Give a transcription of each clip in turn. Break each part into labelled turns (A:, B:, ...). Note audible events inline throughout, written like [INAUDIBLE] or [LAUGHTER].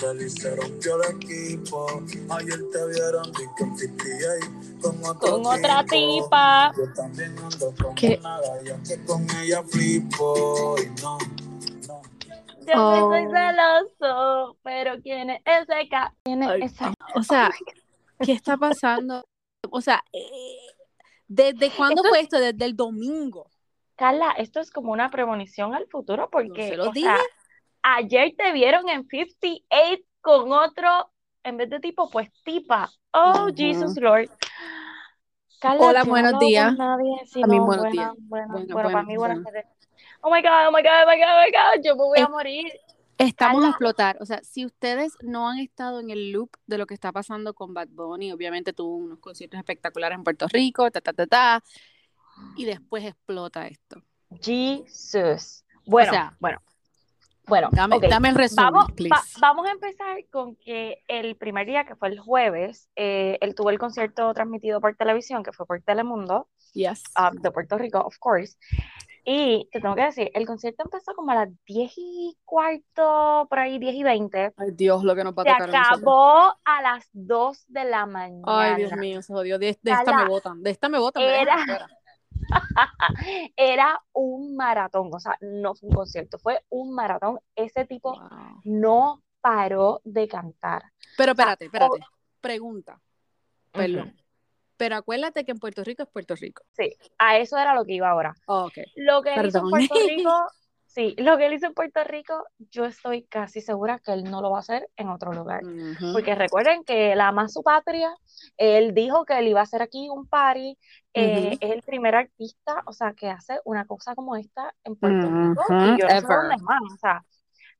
A: Feliz se rompió el equipo. Ayer te vieron con 58 con, otro
B: Con otra
A: tipo.
B: tipa.
A: Yo también ando con
C: ¿Qué?
A: una galla que con ella flipo. Y no, no.
B: Yo
C: Oh.
B: no soy celoso, pero ¿quién es ese ca? ¿Quién es ese?
C: O sea, ¿qué está pasando? O sea, eh, ¿desde cuándo
B: Esto
C: fue esto? Desde el domingo.
B: Carla, esto es como una premonición al futuro porque,
C: se lo
B: o
C: dije.
B: sea, ayer te vieron en 58 con otro, en vez de tipo, pues tipa. Oh,
C: Ujú.
B: Jesus Lord. Carla,
C: Hola,
B: no
C: buenos días.
B: nadie,
C: A mí,
B: no,
C: buenos
B: buena,
C: días.
B: buena,
C: Bueno,
B: bueno, para mí, buenas tardes. Oh my God, oh my God, oh my God, oh my God, yo me voy a morir.
C: Estamos a explotar. O sea, si ustedes no han estado en el loop de lo que está pasando con Bad Bunny, obviamente tuvo unos conciertos espectaculares en Puerto Rico, ta, ta, ta, ta, y después explota esto.
B: Jesus. Bueno,
C: O sea,
B: bueno, bueno,
C: Dame, el resumen,
B: Vamos, va- vamos a empezar con que el primer día, que fue el jueves, eh, él tuvo el concierto transmitido por televisión, que fue por Telemundo,
C: Yes.
B: um, de Puerto Rico, of course. Y te tengo que decir, el concierto empezó como a las 10 y cuarto, por ahí 10 y 20.
C: Ay, Dios, lo que nos va a
B: Se
C: tocar
B: acabó a las 2 de la mañana.
C: Ay, Dios mío, se jodió. De, de esta me votan. De esta me votan. me
B: era-
C: afuera. [LAUGHS]
B: Era un maratón, o sea, no fue un concierto, fue un maratón. Ese tipo
C: Wow.
B: no paró de cantar.
C: Pero espérate, espérate. Pregunta. Perdón. Pero acuérdate que en Puerto Rico es Puerto Rico.
B: Sí, a eso era lo que iba ahora.
C: Oh, ok.
B: Lo que hizo en. Puerto Rico, [LAUGHS] sí, lo que él hizo en Puerto Rico, yo estoy casi segura que él no lo va a hacer en otro lugar. Porque recuerden que él ama su patria, él dijo que él iba a hacer aquí un party, eh, es el primer artista, o sea, que hace una cosa como esta en Puerto Rico,
C: Ujú,
B: y yo no sé
C: ever.
B: dónde más, o sea,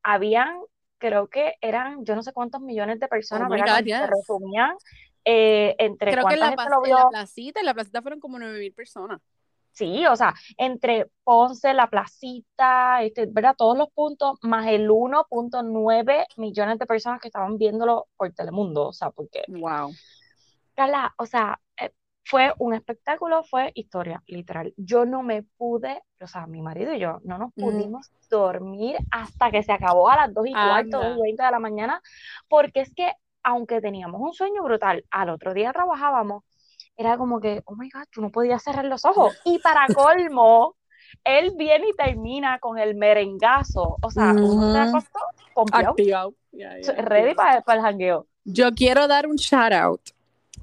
B: habían, creo que eran, yo no sé cuántos millones de personas,
C: Oh. God,
B: Cuando se resumían eh, entre
C: Creo que en la,
B: gente lo
C: en la
B: vio,
C: placita, en la placita fueron como nueve mil personas.
B: Sí, o sea, entre Ponce, La Placita, este, ¿verdad? Todos los puntos, más el 1.9 millones de personas que estaban viéndolo por Telemundo, o sea, porque,
C: Wow.
B: Carla, o sea, eh, fue un espectáculo, fue historia, literal. Yo no me pude, o sea, mi marido y yo no nos
C: Mm.
B: pudimos dormir hasta que se acabó a las 2 y cuarto, 2
C: Anda.
B: y 20 de la mañana, porque es que, aunque teníamos un sueño brutal, al otro día trabajábamos, era como que, oh my God, tú no podías cerrar los ojos. Y para colmo, él viene y termina con el merengazo. O sea, acostó pompeado,
C: Activado. Ya, ya,
B: ready
C: activado.
B: para el jangueo.
C: Yo quiero dar un shout out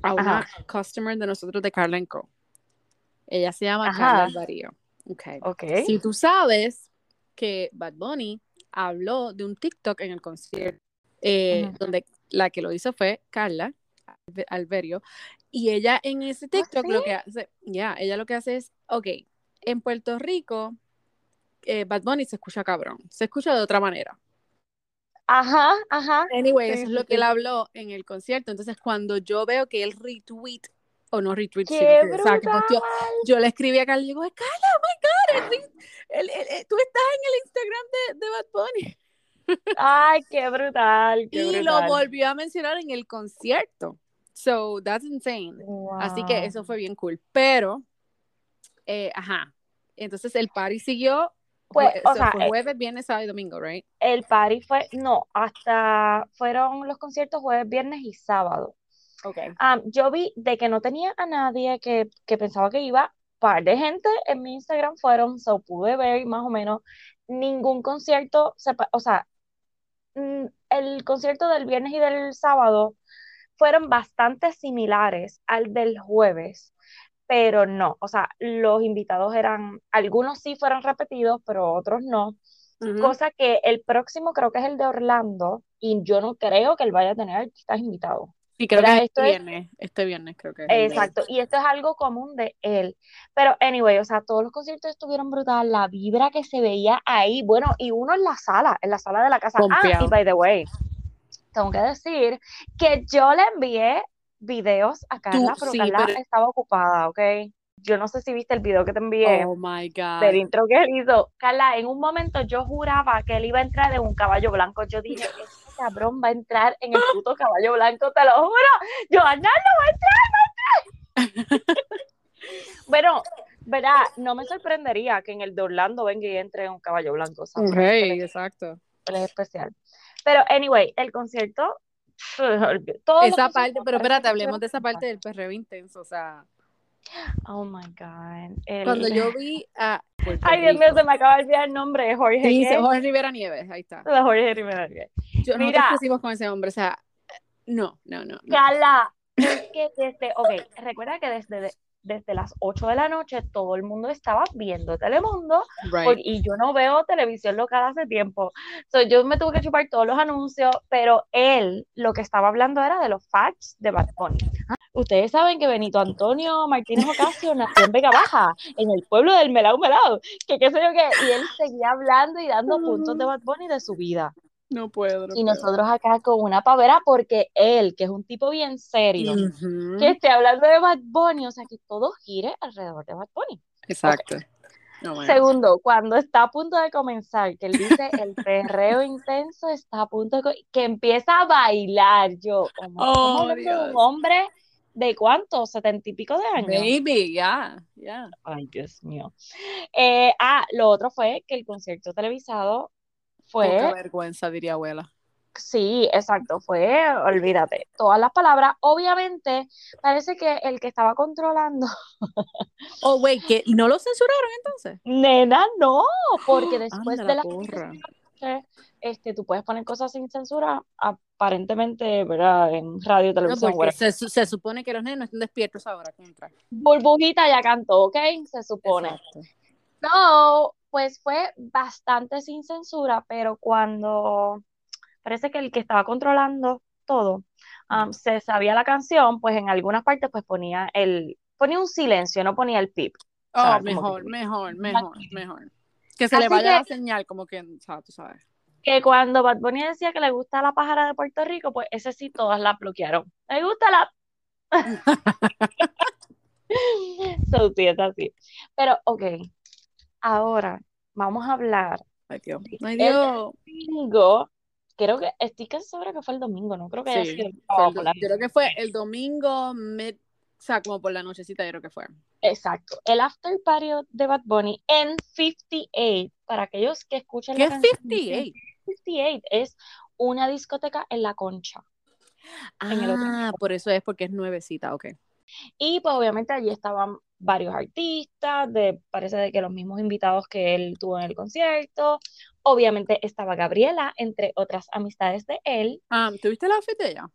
C: a una
B: Ajá.
C: customer de nosotros de Carla Co. Ella se llama
B: Ajá.
C: Carla Alvarío. Okay.
B: Ok.
C: Si tú sabes que Bad Bunny habló de un TikTok en el concierto, eh, donde la que lo hizo fue Carla Alve- Alverio, y ella en ese TikTok lo que hace, ya, ella lo que hace es, ok, en Puerto Rico, eh, Bad Bunny se escucha cabrón, se escucha de otra manera.
B: Ajá, ajá.
C: Anyway,
B: Sí,
C: eso es lo que él habló en el concierto. Entonces, cuando yo veo que él retweet, o no retweet, sino
B: ¡Qué
C: que, o sea, que posteó,
B: brutal!
C: yo le escribí a Carla y digo, Carla, oh my God, el re- el- el- el- tú estás en el Instagram de, de Bad Bunny.
B: Ay, qué brutal, qué
C: Y lo volvió a mencionar en el concierto. So, that's insane. Así que eso fue bien cool. Pero, eh, ajá. Entonces el party siguió.
B: Pues, o
C: so,
B: sea,
C: fue
B: eh,
C: jueves, viernes, sábado y domingo, right?
B: el party fue, no, hasta fueron los conciertos jueves, viernes y sábado.
C: Okay.
B: Ah, yo vi de que no tenía a nadie que, que pensaba que iba, par de gente en mi Instagram fueron, so pude ver más o menos ningún concierto, o sea, el concierto del viernes y del sábado fueron bastante similares al del jueves, pero no, o sea, los invitados eran, algunos sí fueron repetidos, pero otros no, cosa que el próximo creo que es el de Orlando y yo no creo que él vaya a tener artistas invitados.
C: Sí, creo que este
B: es-
C: viernes. Este viernes creo que es.
B: Exacto, y esto es algo común de él. Pero, anyway, o sea, todos los conciertos estuvieron brutal, la vibra que se veía ahí, bueno, y uno en la sala, en la sala de la casa. Ah, y by the way, tengo que decir que yo le envié videos a Carla, pero
C: sí,
B: Carla
C: pero-
B: estaba ocupada, ¿ok? Yo no sé si viste el video que te envié
C: Oh my God.
B: del intro que él hizo. Carla, en un momento yo juraba que él iba a entrar en un caballo blanco. Yo dije, este cabrón va a entrar en el puto caballo blanco, te lo juro. Yo, no, no va a entrar, va a entrar. [LAUGHS] Bueno, verdad, no me sorprendería que en el de Orlando venga y entre en un caballo blanco. ¿sabes?
C: Ok, exacto.
B: Él es especial. Pero, anyway, el concierto, [LAUGHS] todo
C: Esa parte, pero espérate, hablemos de esa parte del perreo intenso, o sea,
B: Oh my God. el-
C: cuando yo [LAUGHS] vi a Puerto
B: Ay, Dios mío, se me acaba de olvidar el nombre de Jorge.
C: Jorge Rivera Nieves, ahí está.
B: De Jorge Rivera. ¿qué?
C: Yo,
B: Mira.
C: nosotros crecimos con ese hombre, o sea, no, no, no. no.
B: Cala, es que desde, ok, recuerda que desde, desde las 8 de la noche todo el mundo estaba viendo Telemundo
C: Right.
B: por- y yo no veo televisión local hace tiempo. So, yo me tuve que chupar todos los anuncios, pero él lo que estaba hablando era de los facts de Bad Bunny. Ah, Ustedes saben que Benito Antonio Martínez Ocasio nació en Vega Baja, en el pueblo del Melao Melao, que qué sé yo qué, y él seguía hablando y dando puntos de Bad Bunny de su vida.
C: No puedo, no
B: Y
C: puedo.
B: nosotros acá con una pavera porque él, que es un tipo bien serio, que esté hablando de Bad Bunny, o sea, que todo gire alrededor de Bad Bunny.
C: Exacto. No, bueno.
B: Segundo, cuando está a punto de comenzar, que él dice el perreo intenso está a punto de que empieza a bailar. Yo, como,
C: Oh, Dios.
B: un hombre de cuánto, setenta y pico de años.
C: Baby, ya, ya.
B: Ay, Dios mío. Eh, ah, lo otro fue que el concierto televisado fue
C: Poca vergüenza, diría abuela.
B: Sí, exacto, fue, olvídate, todas las palabras. Obviamente, parece que el que estaba controlando, [LAUGHS]
C: Oh, wait, que no lo censuraron entonces.
B: nena, no, porque [GASPS] después
C: Anda
B: de
C: la
B: este, tú puedes poner cosas sin censura, aparentemente, ¿verdad? En radio,
C: No,
B: televisión, whatever.
C: se, su- se supone que los nenes no estén despiertos ahora. Contra.
B: Burbujita ya cantó, ¿ok? Se supone.
C: Exacto.
B: No, pues fue bastante sin censura, pero cuando parece que el que estaba controlando todo um, se sabía la canción, pues en algunas partes pues ponía el ponía un silencio, no ponía el pip.
C: Oh, mejor,
B: que-
C: mejor, mejor, mejor. Que se le vaya
B: que-
C: la señal, como que, o sea, tú sabes.
B: Que cuando Bad Bunny decía que le gusta la pájara de Puerto Rico, pues ese sí todas la bloquearon. Le gusta la [LAUGHS] [LAUGHS] So, sí, es así. Pero, ok, ahora vamos a hablar
C: Ay, Dios. Ay,
B: El- domingo. Creo que estoy casi segura que fue el domingo, no creo que haya
C: Sí,
B: sido el
C: do- yo creo que fue el domingo, mid, o sea, como por la nochecita, yo creo que fue.
B: Exacto. El after party de Bad Bunny en 58, para aquellos que escuchan
C: ¿Qué
B: la
C: es
B: canción,
C: 58?
B: 58 es una discoteca en la concha.
C: Ah, por eso es porque es nuevecita, ok.
B: Y pues obviamente allí estaban varios artistas, de, parece de que los mismos invitados que él tuvo en el concierto. Obviamente estaba Gabriela, entre otras amistades de él.
C: Ah, ¿tuviste la outfit de ella?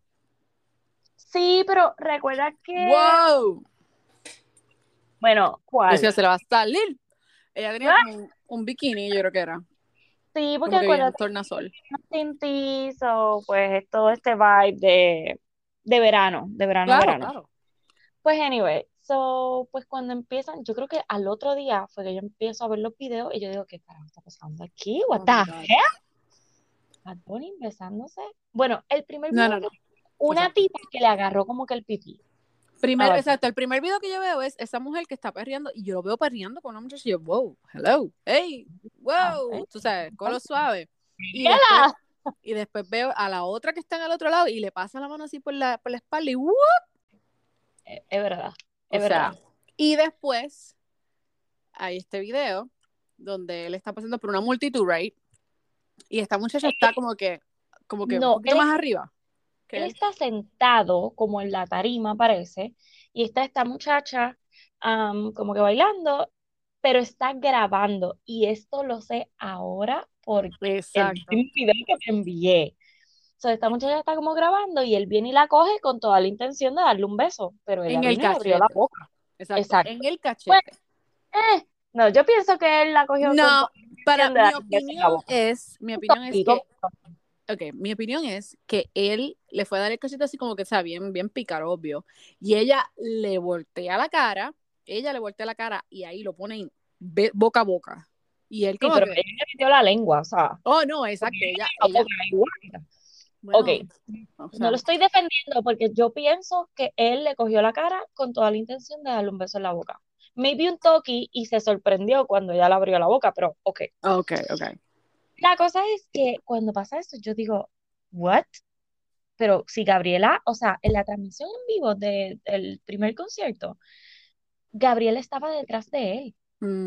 B: Sí, pero recuerda que,
C: ¡Wow!
B: bueno, ¿cuál?
C: Decía, se le va a salir. Ella tenía
B: Ah.
C: como un, un bikini, yo creo que era.
B: Sí, porque acuérdate,
C: tornasol.
B: So, pues es todo este vibe de, de verano, de verano,
C: Claro,
B: verano.
C: claro.
B: Pues anyway, so, pues cuando empiezan, yo creo que al otro día fue que yo empiezo a ver los videos y yo digo, ¿qué carajo está pasando aquí? What
C: Oh
B: the hell? Bad Bunny besándose. Bueno, el primer
C: No,
B: video,
C: no, no.
B: una
C: Exacto.
B: tipa que le agarró como que el pipí.
C: Primero, exacto, el primer video que yo veo es esa mujer que está perreando y yo lo veo perreando con una muchacha y yo, wow, hello, hey, wow, tú sabes, con lo suave. Y después, y después veo a la otra que está en el otro lado y le pasa la mano así por la, por la espalda y ¡uh!
B: Es, es verdad,
C: O
B: es
C: sea,
B: verdad.
C: y después hay este video donde él está pasando por una multitud, right? Y esta muchacha está como que, como que
B: No,
C: un poquito
B: él-
C: más arriba. que
B: Él está sentado como en la tarima, parece, y está esta muchacha am, como que bailando, pero está grabando. Y esto lo sé ahora porque el
C: Exacto.
B: último video que te envié. So, esta muchacha está como grabando y él viene y la coge con toda la intención de darle un beso, pero ella
C: En el
B: le abrió la
C: cachete.
B: boca.
C: Exacto.
B: Exacto.
C: En el cachete.
B: Bueno, Eh, no, yo pienso que él la cogió
C: No, para mi opinión es, mi opinión es que, ok, mi opinión es que él le fue a dar el cachete así como que, sea, bien, bien pícaro, obvio. Y ella le voltea la cara, ella le voltea la cara y ahí lo ponen be- boca a boca. Y él
B: Sí,
C: como
B: pero
C: que,
B: ella le metió la lengua, o sea,
C: oh, no, exacto, ella,
B: la
C: ella. Bueno,
B: Ok.
C: o sea,
B: No lo estoy defendiendo porque yo pienso que él le cogió la cara con toda la intención de darle un beso en la boca. Maybe un toque y se sorprendió cuando ella le abrió la boca, pero ok.
C: ok, ok.
B: La cosa es que cuando pasa eso, yo digo, ¿what? Pero si Gabriela, o sea, en la transmisión en vivo de- del primer concierto, Gabriela estaba detrás de él.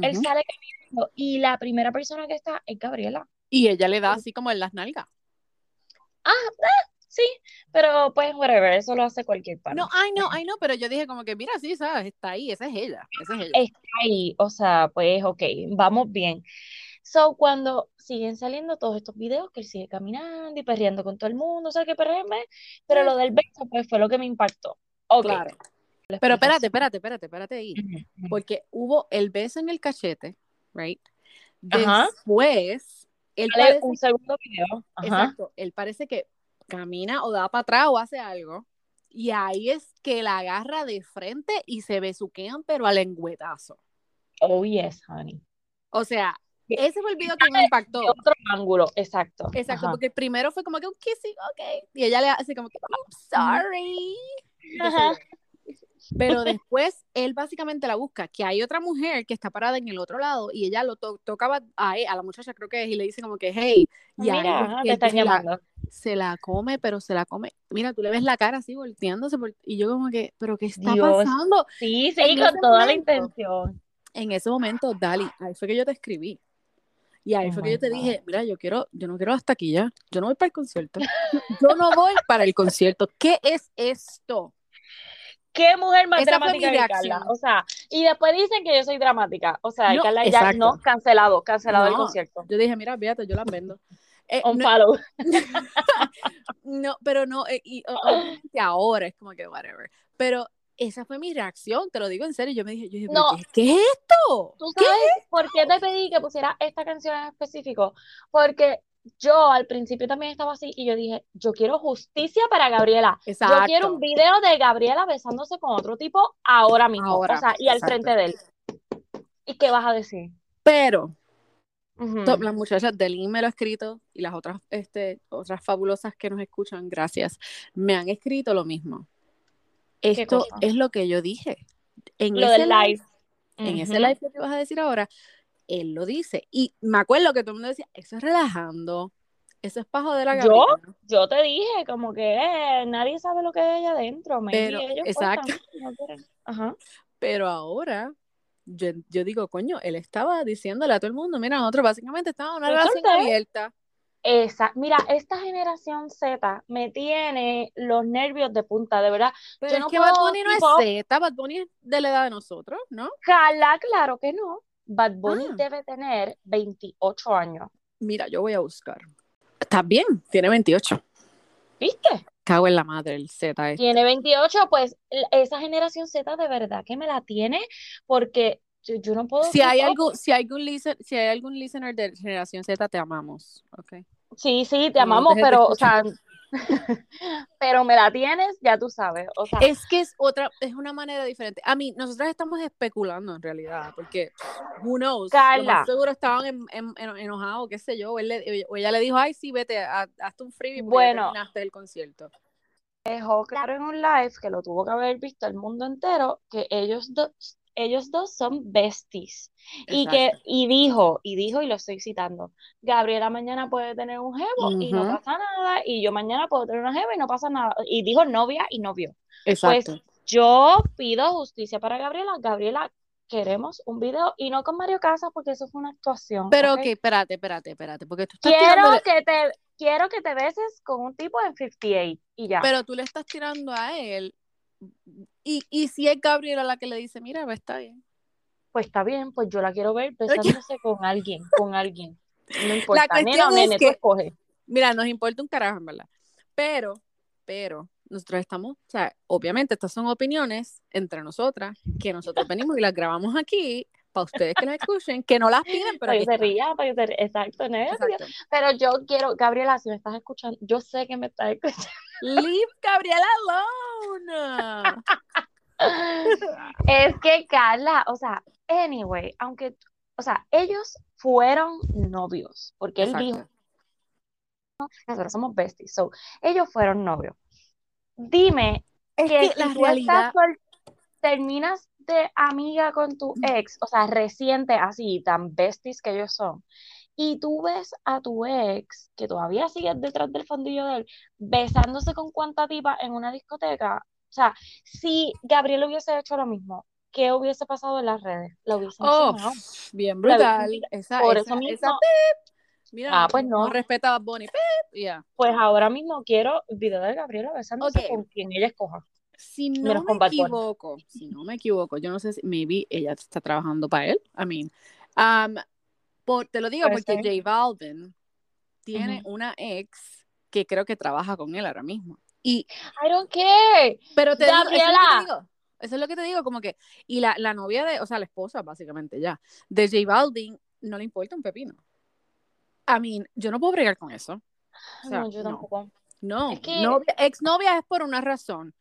B: Él
C: Ujú.
B: sale caminando y la primera persona que está es Gabriela.
C: Y ella le da así como en las nalgas.
B: Ah, eh, sí, pero pues whatever, eso lo hace cualquier pana.
C: No, ay no, ay no, pero yo dije como que mira, sí, sabes, está ahí, esa es ella, esa es ella.
B: Está ahí, o sea, pues ok, vamos bien. So, cuando siguen saliendo todos estos videos que él sigue caminando y perreando con todo el mundo, o sea, que perrearme, pero lo del beso, pues fue lo que me impactó. Ok,
C: Claro.
B: la
C: Pero espérate, espérate, espérate, espérate ahí. Porque hubo el beso en el cachete, right?
B: Ajá.
C: Él parece,
B: un segundo video. Ajá.
C: exacto, él parece que camina o da para atrás o hace algo. Y ahí es que la agarra de frente y se besuquean, pero al lengüetazo.
B: Oh, yes, honey.
C: O sea, ese fue el video que me impactó.
B: Otro ángulo, exacto.
C: Exacto,
B: Ajá.
C: porque primero fue como que un kissing, ok. Y ella le hace como que, I'm sorry.
B: Ajá.
C: Pero después él básicamente la busca, que hay otra mujer que está parada en el otro lado y ella lo to- tocaba a, él, a la muchacha creo que es, y le dice como que, hey, y ahí
B: Mira, te están
C: se la,
B: llamando.
C: se la come, pero se la come. Mira, tú le ves la cara así volteándose por- y yo como que, pero ¿qué está
B: Dios.
C: pasando?
B: Sí, sí,
C: En
B: con toda la intención.
C: En ese momento, Dali, ahí fue que yo te escribí. Y ahí
B: Oh
C: fue que yo te
B: God.
C: dije, mira, yo quiero, yo no quiero hasta aquí ya. Yo no voy para el concierto. Yo no voy para el concierto. ¿Qué es esto?
B: ¿Qué mujer más
C: Esa
B: dramática que Carla? O sea, y después dicen que yo soy dramática. O sea,
C: No,
B: Carla ya
C: exacto.
B: no, cancelado, cancelado el
C: No,
B: concierto.
C: Yo dije, mira, fíjate, yo las vendo. Eh,
B: On
C: no,
B: follow. [LAUGHS]
C: no, pero no, eh, y obviamente ahora es como que whatever. Pero esa fue mi reacción, te lo digo en serio. Yo me dije, yo dije, ¿pero
B: No.
C: ¿qué, qué es esto?
B: ¿Tú
C: ¿Qué?
B: sabes por qué te pedí que pusiera esta canción en específico? Porque yo al principio también estaba así y yo dije, yo quiero justicia para Gabriela. Yo quiero un
C: Exacto.
B: video de Gabriela besándose con otro tipo ahora mismo.
C: Ahora,
B: o sea, y al
C: exacto.
B: frente de él. ¿Y qué vas a decir?
C: Pero
B: Ujú.
C: to- las muchachas del me lo ha escrito y las otras, este, otras fabulosas que nos escuchan, gracias, me han escrito lo mismo. Esto es lo que yo dije. En
B: Lo
C: ese
B: del live.
C: en ese
B: Ujú.
C: live que te vas a decir ahora, él lo dice. Y me acuerdo que todo el mundo decía, eso es relajando, eso es para joder a
B: ¿Yo?
C: Gabriela.
B: Yo te dije, como que eh, nadie sabe lo que hay allá adentro.
C: Pero,
B: ellos pues,
C: exacto.
B: no. Ajá.
C: Pero ahora, yo, yo digo, coño, él estaba diciéndole a todo el mundo, mira, nosotros básicamente estábamos en una
B: Yo
C: relación abierta.
B: Esa, mira, esta generación Z me tiene los nervios de punta, de verdad.
C: Pero
B: Yo
C: es
B: no
C: que Bad
B: puedo,
C: Bunny no es Z, Bad Bunny es de la edad de nosotros, ¿no?
B: Carla, claro que no. Bad Bunny
C: Ah.
B: debe tener 28 años.
C: Mira, yo voy a buscar. Está bien, tiene 28.
B: ¿Viste?
C: Cago en la madre, el Z es.
B: Tiene 28, pues esa generación Z de verdad que me la tiene porque yo, yo no puedo
C: Si hay algo, si hay algún listen, si hay algún listener de generación Z, te amamos, ¿ok?
B: Sí, sí, te
C: No
B: amamos,
C: de
B: pero, o sea, [LAUGHS] pero me la tienes, ya tú sabes. O sea,
C: Es que es otra, es una manera diferente. A mí, nosotras estamos especulando en realidad, porque who knows,
B: Carla.
C: seguro estaban en, en- en- enojados, qué sé yo, o, él le- o ella le dijo, ay, sí, vete, haz- hazte un freebie
B: Bueno.
C: terminaste el concierto.
B: dejó claro en un live que lo tuvo que haber visto el mundo entero, que ellos dos, ellos dos son besties. Y que, y dijo, y dijo, y lo estoy citando, Gabriela mañana puede tener un jevo y no pasa nada, y yo mañana puedo tener una jeva y no pasa nada. Y dijo novia y novio.
C: Exacto.
B: Pues yo pido justicia para Gabriela. Gabriela, queremos un video y no con Mario Casas porque eso fue una actuación.
C: Pero
B: ¿ok?
C: espérate, espérate, espérate, porque tú estás
B: Quiero
C: tirándole-
B: que te, quiero que te beses con un tipo en 58 y ya.
C: pero tú le estás tirando a él, y, y si es Gabriela la que le dice, mira, pues, está bien.
B: Pues está bien, pues yo la quiero ver besándose con alguien, con alguien. No importa, nena o
C: es
B: tú
C: que-
B: escoge.
C: Mira, nos importa un carajo, en verdad. Pero, pero, nosotros estamos, o sea, obviamente estas son opiniones entre nosotras, que nosotros venimos y las grabamos aquí, para ustedes que las escuchen, que no las piden, pero
B: Para que se ría, para que se ría. Exacto, ¿no?
C: Exacto.
B: Pero yo quiero, Gabriela, si me estás escuchando, yo sé que me estás escuchando.
C: Leave Gabriela alone.
B: Es que Carla, o sea, anyway, aunque, o sea, ellos fueron novios, porque él dijo, nosotros somos besties, so, ellos fueron novios. Dime
C: Es
B: que
C: que la realidad,
B: estás terminas de amiga con tu ex, o sea, reciente, así, tan besties que ellos son, y tú ves a tu ex, que todavía sigues detrás del fondillo de él, besándose con cuanta tipa en una discoteca, o sea, si Gabriel hubiese hecho lo mismo, ¿qué hubiese pasado en las redes? La hubiesen
C: oh,
B: quemado.
C: bien
B: La
C: brutal. Esa,
B: Por
C: esa,
B: eso mismo,
C: esa Mira,
B: Ah, pues no.
C: respeta a Bonnie. Ya.
B: Pues ahora mismo quiero el video de Gabriela besándose con quien ella escoja.
C: Si no
B: Menos
C: me equivoco, si no me equivoco, yo no sé si maybe ella está trabajando para él. I mean, um, por- te lo digo porque
B: ser.
C: J Balvin tiene una ex que creo que trabaja con él ahora mismo. Y,
B: I don't care.
C: pero te digo, eso es lo que te digo. Eso es lo que te digo, como que, y la, la novia de, o sea, la esposa básicamente ya, de J Balvin, no le importa un pepino. I mean, yo no puedo bregar con eso. O sea,
B: no, yo
C: no.
B: tampoco.
C: No,
B: Es que-
C: novia, exnovia es por una razón.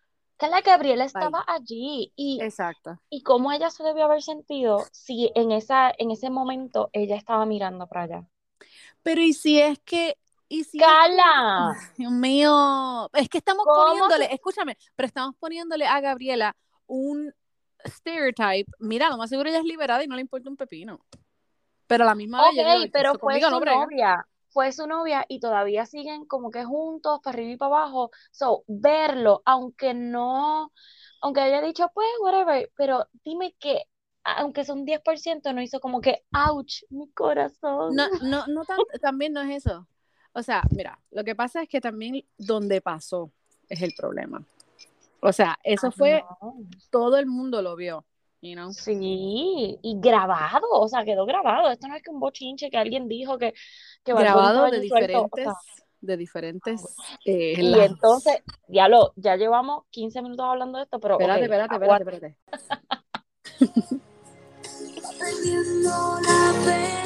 B: Que la Gabriela estaba allí y,
C: Exacto.
B: y cómo ella se debió haber sentido si en esa, en ese momento ella estaba mirando para allá.
C: Pero y si es que, y si es
B: ¡Cala! [LAUGHS]
C: Dios mío, es que estamos
B: ¿Cómo
C: poniéndole, escúchame, pero estamos poniéndole a Gabriela un stereotype. Mira, lo más seguro ella es liberada y no le importa un pepino. Pero a la misma vez, yo
B: Ok,
C: digo,
B: pero fue
C: conmigo
B: su
C: no brega.
B: novia. Fue su novia y todavía siguen como que juntos, para arriba y para abajo. So, verlo, aunque no, aunque haya dicho, pues, whatever, pero dime que, aunque son 10%, no hizo como que, ouch, mi corazón.
C: No, [LAUGHS] no, no tan- también no es eso. O sea, mira, lo que pasa es que también donde pasó es el problema. O sea, eso
B: Ah,
C: fue,
B: no.
C: todo el mundo lo vio, you know?
B: Sí, y grabado, o sea, quedó grabado. Esto no es que un bochinche que alguien dijo que, que
C: Grabado de
B: allí suelto, o
C: diferentes,
B: sea,
C: de diferentes eh,
B: y entonces, ya lo, ya llevamos 15 minutos hablando de esto, pero
C: Espérate,
B: ok,
C: espérate, espérate, espérate.
A: Perdiendo la fe,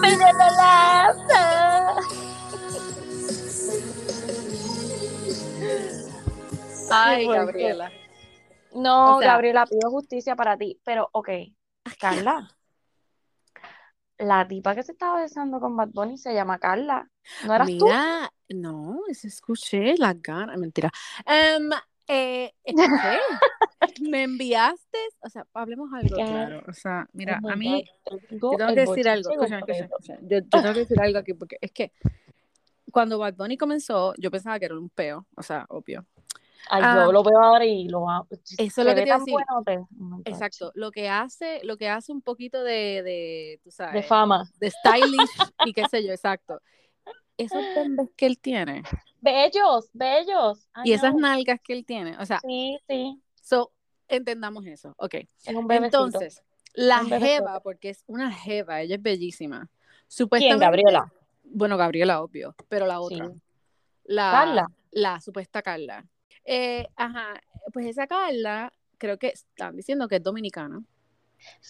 A: perdiendo
B: la fe.
C: Ay. Gabriela.
B: No,
C: O sea-
B: Gabriela, pido justicia para ti, pero ok, Carla, la tipa que se estaba besando con Bad Bunny se llama Carla, ¿no eras tú?
C: Mira, no, es escuché las ganas, mentira. Eh, escuché, [LAUGHS] me enviaste, o sea, hablemos algo claro. O sea, mira,
B: Oh
C: a mí, yo tengo que decir algo, escúchame, escúchame. Yo, yo tengo que decir algo aquí, porque es que cuando Bad Bunny comenzó, yo pensaba que era un peo, o sea, obvio.
B: Ay,
C: Ah,
B: yo lo veo ahora y lo.
C: Eso es lo que te decir.
B: Bueno, oh
C: Exacto, lo que hace, lo que hace un poquito de, de tú
B: De
C: sabes,
B: fama.
C: de stylish y qué sé yo, exacto. Esos bembes que él tiene
B: Bellos, bellos. I
C: y esas nalgas que él tiene, o sea,
B: Sí, sí,
C: so, entendamos eso, ok.
B: es un.
C: Entonces, la
B: Un
C: jeva, porque es una jeva, ella es bellísima.
B: ¿Quién,
C: Supuestamente,
B: Gabriela?
C: Bueno, Gabriela, obvio, pero la otra,
B: Sí.
C: la,
B: Carla.
C: la supuesta Carla. Eh, ajá, pues esa Carla, creo que están diciendo que es dominicana.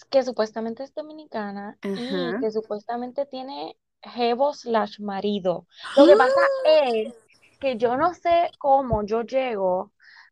B: Que supuestamente es dominicana
C: Ajá.
B: y que supuestamente tiene jevo slash marido. Lo que pasa [GASPS] es que yo no sé cómo yo llego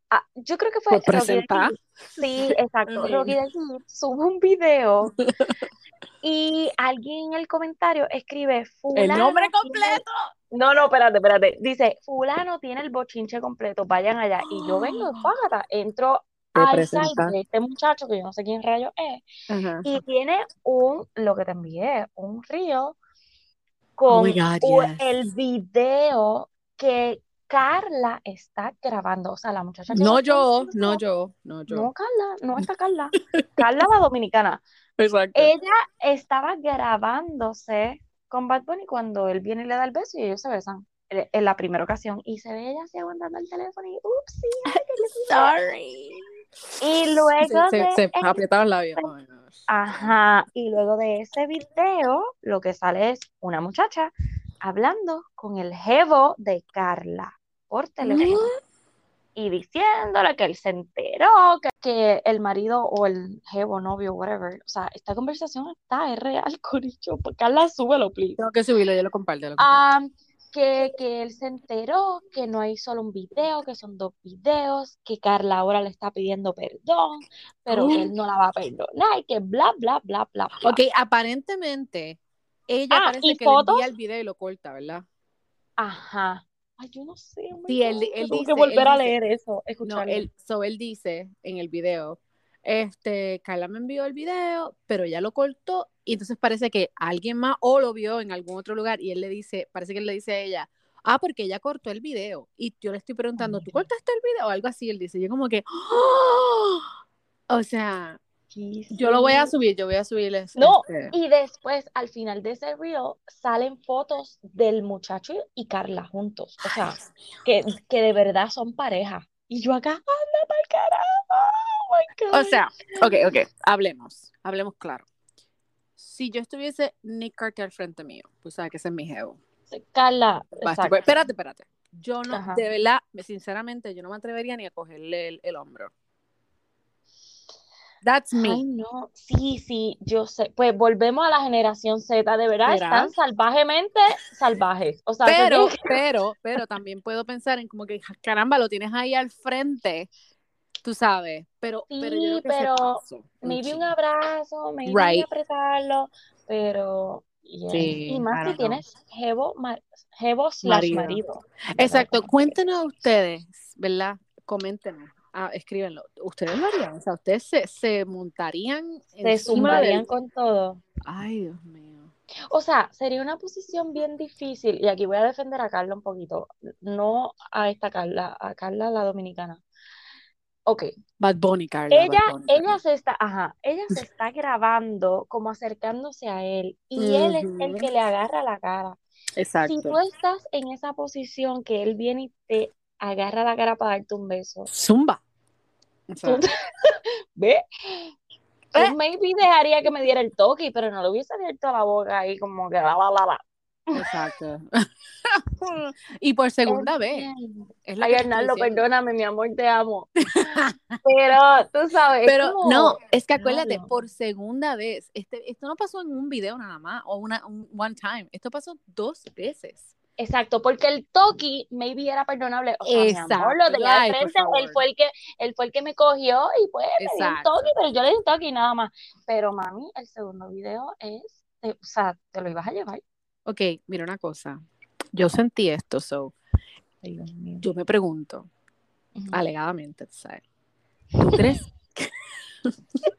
B: a, yo creo que fue
C: presentar.
B: Sí, exacto. Rocky sube un video [LAUGHS] y alguien en el comentario escribe
C: El nombre completo.
B: No, no, espérate, espérate. Dice, fulano tiene el bochinche completo, vayan allá. Y yo vengo, fájata, [GASPS] entro al site de este muchacho, que yo no sé quién rayo es,
C: Ajá.
B: y tiene un, lo que te envié, un
C: Oh
B: con
C: God, yes.
B: el video que Carla está grabando. O sea, la muchacha que
C: No yo, no yo, no yo.
B: No, Carla, no está Carla. [LAUGHS] Carla la dominicana.
C: Exacto.
B: Ella estaba grabándose con Bad Bunny cuando él viene y le da el beso y ellos se besan en la primera ocasión. Y se ve ella así aguantando el teléfono y sé". [LAUGHS]
C: Sorry.
B: Y luego
C: Se, se,
B: de
C: se
B: ese-
C: apretaron labios. Oh.
B: Ajá, y luego de ese video, lo que sale es una muchacha hablando con el jevo de Carla por teléfono y diciéndole que él se enteró que, que el marido o el jevo, novio, whatever, o sea, esta conversación está, es real, [LAUGHS] Coricho, Carla, súbelo, please.
C: Tengo que subirlo, yo lo comparto. lo comparto.
B: Ah, que, que él se enteró que no hay solo un video, que son dos videos, que Carla ahora le está pidiendo perdón, pero que él no la va a perdonar, y que bla, bla, bla, bla, bla.
C: Ok, aparentemente, ella
B: Ah,
C: parece
B: ¿y
C: que
B: fotos?
C: le envía el video y lo corta, ¿verdad?
B: Ajá. Ay, yo no sé. oh
C: Sí, él- él
B: tengo
C: dice-
B: que volver a
C: dice-
B: leer eso,
C: No,
B: escucharlo.
C: él, so él dice en el video, este, Carla me envió el video, pero ella lo cortó y entonces parece que alguien más o lo vio en algún otro lugar y él le dice, parece que él le dice a ella, ah, porque ella cortó el video y yo le estoy preguntando, ¿tú
B: Mira.
C: cortaste el video? O algo así, él dice, yo como que, ¡Oh! o sea, Yo lo voy a subir, yo voy a subirles.
B: No,
C: este,
B: y después, al final de ese reel, salen fotos del muchacho y Carla juntos. O sea, que, que de verdad son pareja. Y yo acá, anda para carajo. Oh my God.
C: O sea, ok, ok, hablemos, hablemos claro. Si yo estuviese Nick Carter al frente mío, pues sabes que ese es mi jevo.
B: Carla,
C: Basta,
B: exacto.
C: espérate, espérate. Yo no,
B: Ajá.
C: de verdad, sinceramente, yo no me atrevería ni a cogerle el, el hombro. That's me.
B: Ay, no, sí, sí, yo sé. Pues volvemos a la generación Z, de verdad,
C: ¿Será?
B: están salvajemente salvajes. O sea,
C: Pero, pero, pero también puedo pensar en como que, caramba, lo tienes ahí al frente, tú sabes, pero, pero yo
B: Sí,
C: creo que se
B: pero
C: pasó un
B: maybe un abrazo, maybe
C: Right.
B: apretarlo, pero yeah.
C: Sí,
B: Y más si tienes jevo, jevo slash
C: Marido.
B: marido.
C: Exacto, cuéntenos ustedes, ¿verdad? Coméntenos. Ah, escríbenlo. ¿Ustedes lo harían? O sea, ¿ustedes se, se montarían
B: Se
C: del...
B: con todo.
C: Ay, Dios mío.
B: O sea, sería una posición bien difícil, y aquí voy a defender a Carla un poquito, no a esta Carla, a Carla la dominicana. Ok,
C: Bad Bunny, Carla.
B: Ella,
C: Bunny,
B: ella
C: Carla.
B: se está, ajá, ella se está grabando como acercándose a él, y él es el que le agarra la cara. Si
C: Exacto.
B: tú estás en esa posición que él viene y te agarra la cara para darte un beso,
C: Zumba. O sea,
B: tú, [LAUGHS] ¿ve?
C: Eh.
B: maybe dejaría que me diera el toque, pero no le hubiese abierto la boca ahí como que la, la, la, la.
C: exacto. [LAUGHS] y por segunda vez. Es lo
B: Ay, Arnaldo, perdóname, mi amor, te amo. [LAUGHS] Pero tú sabes, es
C: Pero
B: como-
C: no, es que acuérdate, por segunda vez, este, esto no pasó en un video nada más, o una, un one time, esto pasó dos veces.
B: Exacto, porque el toki maybe era perdonable. O sea, mi amor, lo
C: Exacto.
B: tenía de
C: Ay,
B: frente, él fue el que, él fue el que me cogió y pues me dio un
C: Exacto.
B: toki, pero yo le di un toki nada más. Pero mami, el segundo video es, o sea, te lo ibas a llevar.
C: Ok, mira una cosa. Yo sentí esto, so,
B: Ay, Dios mío.
C: yo me pregunto,
B: Ujú.
C: alegadamente, tú ¿sabes? ¿Tú crees? [LAUGHS]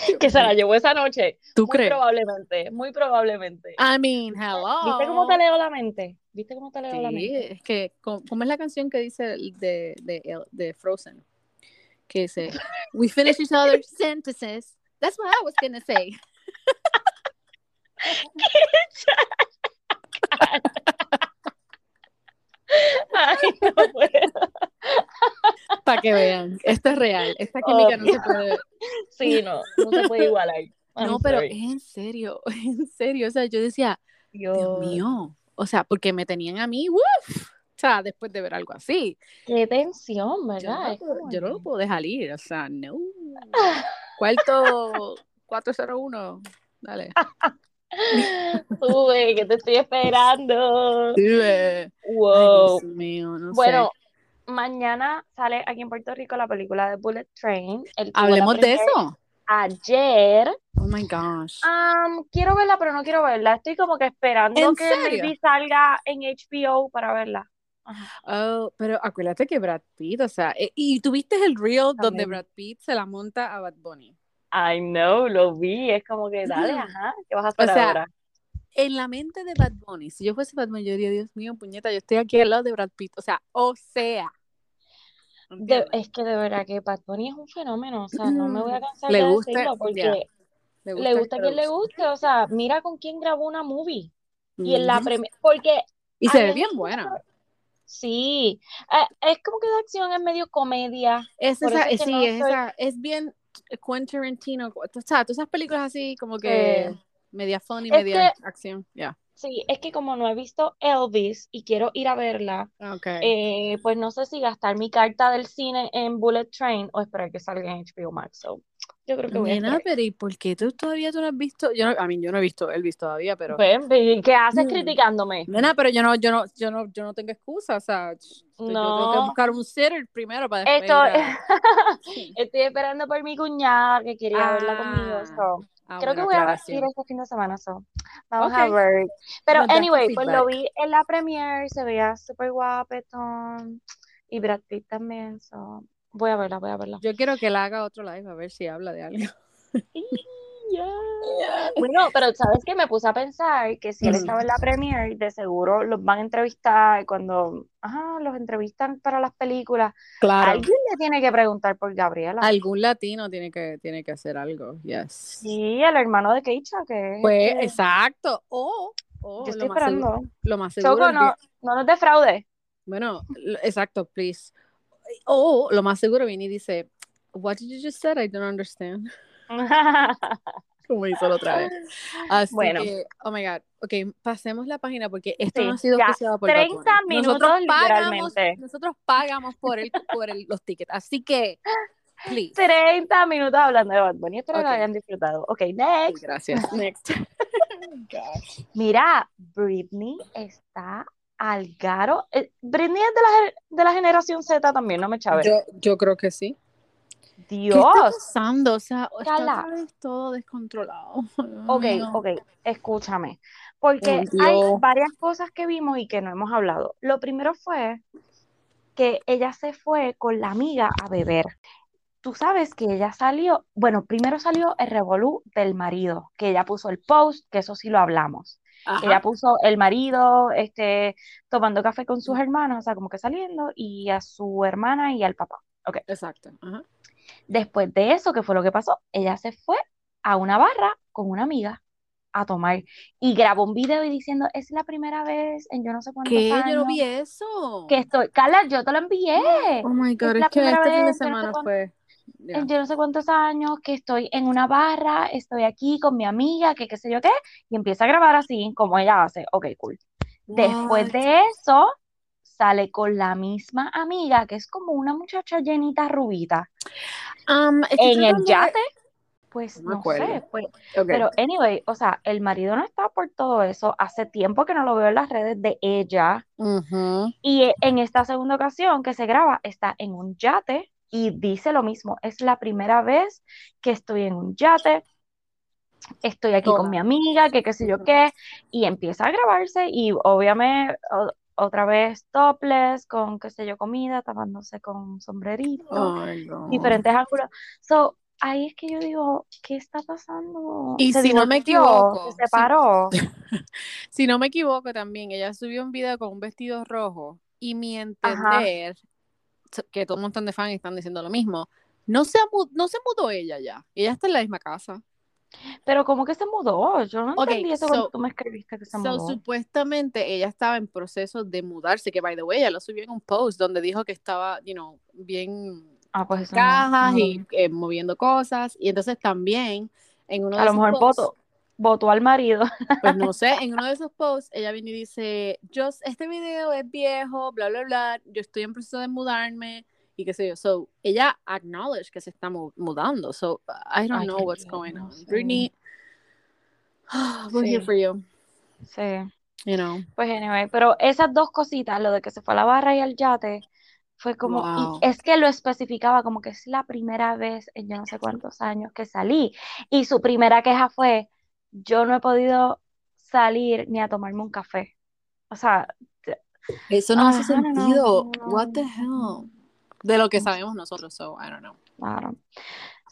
C: [LAUGHS]
B: Que se la llevó esa noche.
C: ¿Tú
B: Muy
C: crees?
B: probablemente, muy probablemente.
C: I mean, hello.
B: ¿Viste cómo te leo la mente? ¿Viste cómo te leo la
C: Sí,
B: mente?
C: es que, ¿cómo es la canción que dice de, de, de Frozen? Que dice, we finish each other's sentences. That's what I was gonna say. [LAUGHS] [LAUGHS]
B: Ay, no puedo.
C: Para que vean, esto es real. Esta química no se puede.
B: Sí, no, no se puede igualar. I'm
C: No, pero es en serio, es [LAUGHS] en serio. O sea, yo decía, Dios
B: Dios,
C: mío. O sea, porque me tenían a mí, ¡uf! O sea, después de ver algo así.
B: qué tensión,
C: Yo no,
B: ¿verdad?
C: puedo, yo no lo puedo dejar ir. O sea, no. [LAUGHS] Cuarto 401. Dale. [LAUGHS]
B: Uy, que te estoy esperando.
C: Ay,
B: Wow.
C: Dios mío, no
B: Bueno,
C: sé.
B: Mañana sale aquí en Puerto Rico la película de Bullet Train.
C: Hablemos de eso.
B: Ayer.
C: Oh my gosh.
B: Am, quiero verla, pero no quiero verla. Estoy como que esperando
C: ¿En
B: que maybe salga en HBO para verla.
C: Oh, pero acuérdate que Brad Pitt, o sea, eh, y tuviste el reel donde. Brad Pitt se la monta a Bad Bunny.
B: I know, lo vi. Es como que dale,
C: Ujú.
B: ajá. ¿Qué vas a hacer
C: O sea,
B: ahora?
C: En la mente de Bad Bunny, si yo fuese Bad Bunny, yo diría, Dios mío, puñeta, yo estoy aquí al lado de Brad Pitt. O sea, o sea.
B: Es que de verdad que Bad Bunny es un fenómeno. O sea, no me voy a [CLEARS THROAT] cansar
C: Le
B: de
C: gusta,
B: decirlo porque le gusta a quien le guste. O sea, mira con quién grabó una movie. Y en la premier. Porque
C: Y se ve bien buena.
B: sí, eh, es como que de acción es medio comedia.
C: Es esa,
B: es que
C: sí,
B: no
C: es
B: soy-
C: esa, es bien Quentin Tarantino, o sea, todas esas películas así como que
B: Eh,
C: media funny,
B: es
C: media acción, ya.
B: Sí, es que como no he visto Elvis y quiero ir a verla,
C: Okay.
B: eh, pues no sé si gastar mi carta del cine en Bullet Train o esperar que salga en HBO Max. So, yo creo que voy a
C: Nena,
B: esperar.
C: pero ¿y por qué tú todavía tú no has visto? Yo no, a mí yo no he visto Elvis todavía, pero
B: ven, ¿Qué haces
C: Mm.
B: criticándome?
C: Nena, pero yo no, yo no, yo no, yo no tengo excusa, o sea, yo tengo que
B: No.
C: buscar un sitter primero para después
B: Estoy,
C: a- [LAUGHS]
B: estoy esperando por mi cuñada que quería verla conmigo.
C: Ah,
B: so,
C: Ah,
B: Creo que voy a ir este fin de semana. So. Vamos a ver. Pero
C: Nos tu
B: anyway, pues lo vi en la premiere, se veía súper guapetón y Brad Pitt también. So. Voy a verla, voy a verla.
C: Yo quiero que él haga otro live a ver si habla de algo. [LAUGHS]
B: Bueno, pero ¿sabes qué? Me puse a pensar que si él estaba en la premiere, de seguro los van a entrevistar cuando, ajá, los entrevistan para las películas.
C: Claro.
B: Alguien le tiene que preguntar por Gabriela.
C: Algún latino tiene que, tiene que hacer algo. Yes.
B: Sí, el hermano de Keisha, que es
C: Pues, exacto. O, o
B: yo
C: lo,
B: estoy
C: más seguro,
B: esperando.
C: lo más seguro.
B: Choco, no, no nos defraude.
C: Bueno, lo- exacto, please. O lo más seguro viene y dice, What did you just say? I don't understand. [LAUGHS] Como hizo la otra vez. Así
B: Bueno.
C: que, oh my God. Ok, pasemos la página porque esto no ha
B: Sí,
C: sido
B: ya,
C: auspiciado por
B: 30
C: Bad Bunny.
B: minutos,
C: nosotros pagamos,
B: literalmente.
C: nosotros pagamos por, el, por el- los tickets. Así que, please.
B: 30 minutos hablando de Bad Bunny. Espero que lo hayan disfrutado. Ok,
C: Sí,
B: next.
C: Gracias. [LAUGHS] Next. Gosh.
B: Mira, Britney está al garo. Eh, Britney es de la, de la generación Z también, no me chaves.
C: Yo, yo creo que sí. ¿Qué está
B: Dios.
C: pasando? O sea, está todo descontrolado. [LAUGHS]
B: Ok, ok, escúchame. Porque
C: Oh,
B: hay
C: Dios.
B: varias cosas que vimos y que no hemos hablado. Lo primero fue que ella se fue con la amiga a beber. Tú sabes que ella salió, bueno, primero salió el revolú del marido, que ella puso el post, que eso sí lo hablamos.
C: Ajá.
B: Ella puso el marido, este, tomando café con sus hermanos, o sea, como que saliendo, y a su hermana y al papá. Ok.
C: Exacto. Ajá.
B: Después de eso, ¿qué fue lo que pasó? Ella se fue a una barra con una amiga a tomar y grabó un video y diciendo, es la primera vez en yo no sé cuántos
C: ¿Qué? Yo
B: años
C: no vi eso.
B: que estoy, Carla, yo te lo envié,
C: Oh my God,
B: Es
C: es,
B: la
C: que
B: primera
C: este fin de
B: yo no
C: semana
B: cuánto-
C: fue.
B: en yo no sé cuántos años que estoy en una barra, estoy aquí con mi amiga, que qué sé yo qué, y empieza a grabar así, como ella hace, ok, cool. Después de eso, sale con la misma amiga, que es como una muchacha llenita rubita,
C: Um,
B: en el
C: de-
B: yate, pues
C: No
B: sé, pues, pero anyway, o sea, el marido no está por todo eso, hace tiempo que no lo veo en las redes de ella, y e- en esta segunda ocasión que se graba, está en un yate y dice lo mismo, es la primera vez que estoy en un yate, estoy aquí
C: Toda.
B: con mi amiga, que qué sé yo qué, y empieza a grabarse y obviamente otra vez topless, con qué sé yo, comida, tapándose con sombrerito,
C: no.
B: diferentes ángulos. So, ahí es que yo digo, ¿qué está pasando?
C: Y
B: Se
C: si no me equivoco,
B: se separó. [LAUGHS]
C: Si no me equivoco también, ella subió un video con un vestido rojo y mi
B: Ajá.
C: entender, que todo un montón de fans están diciendo lo mismo, no se, no se mudó ella ya. Ella está en la misma casa.
B: Pero ¿cómo que se mudó? Yo no
C: Ok,
B: entendí eso cuando
C: so-
B: tú me escribiste que se
C: So,
B: mudó.
C: supuestamente ella estaba en proceso de mudarse, que by the way, ella lo subió en un post donde dijo que estaba, you know, bien
B: Ah, pues
C: cajas
B: no
C: y eh, moviendo cosas. Y entonces también en uno de
B: A lo mejor
C: posts,
B: votó, votó al marido.
C: pues no [LAUGHS] sé, en uno de esos posts ella viene y dice, yo, este video es viejo, bla, bla, bla, yo estoy en proceso de mudarme y qué sé yo. So, ella acknowledge que se está mu- mudando. So, I don't know what's going
B: no
C: on.
B: sé.
C: Britney, [SIGHS] we're here for you,
B: Sí.
C: you know.
B: Pues anyway, pero esas dos cositas, lo de que se fue a la barra y al yate, fue como,
C: Wow.
B: y es que lo especificaba como que es la primera vez en yo no sé cuántos años que salí. Y su primera queja fue, yo no he podido salir ni a tomarme un café. O sea,
C: Eso no hace
B: Ajá, no, no,
C: sentido.
B: no,
C: What the hell? De lo que sabemos nosotros, so I don't know.
B: claro.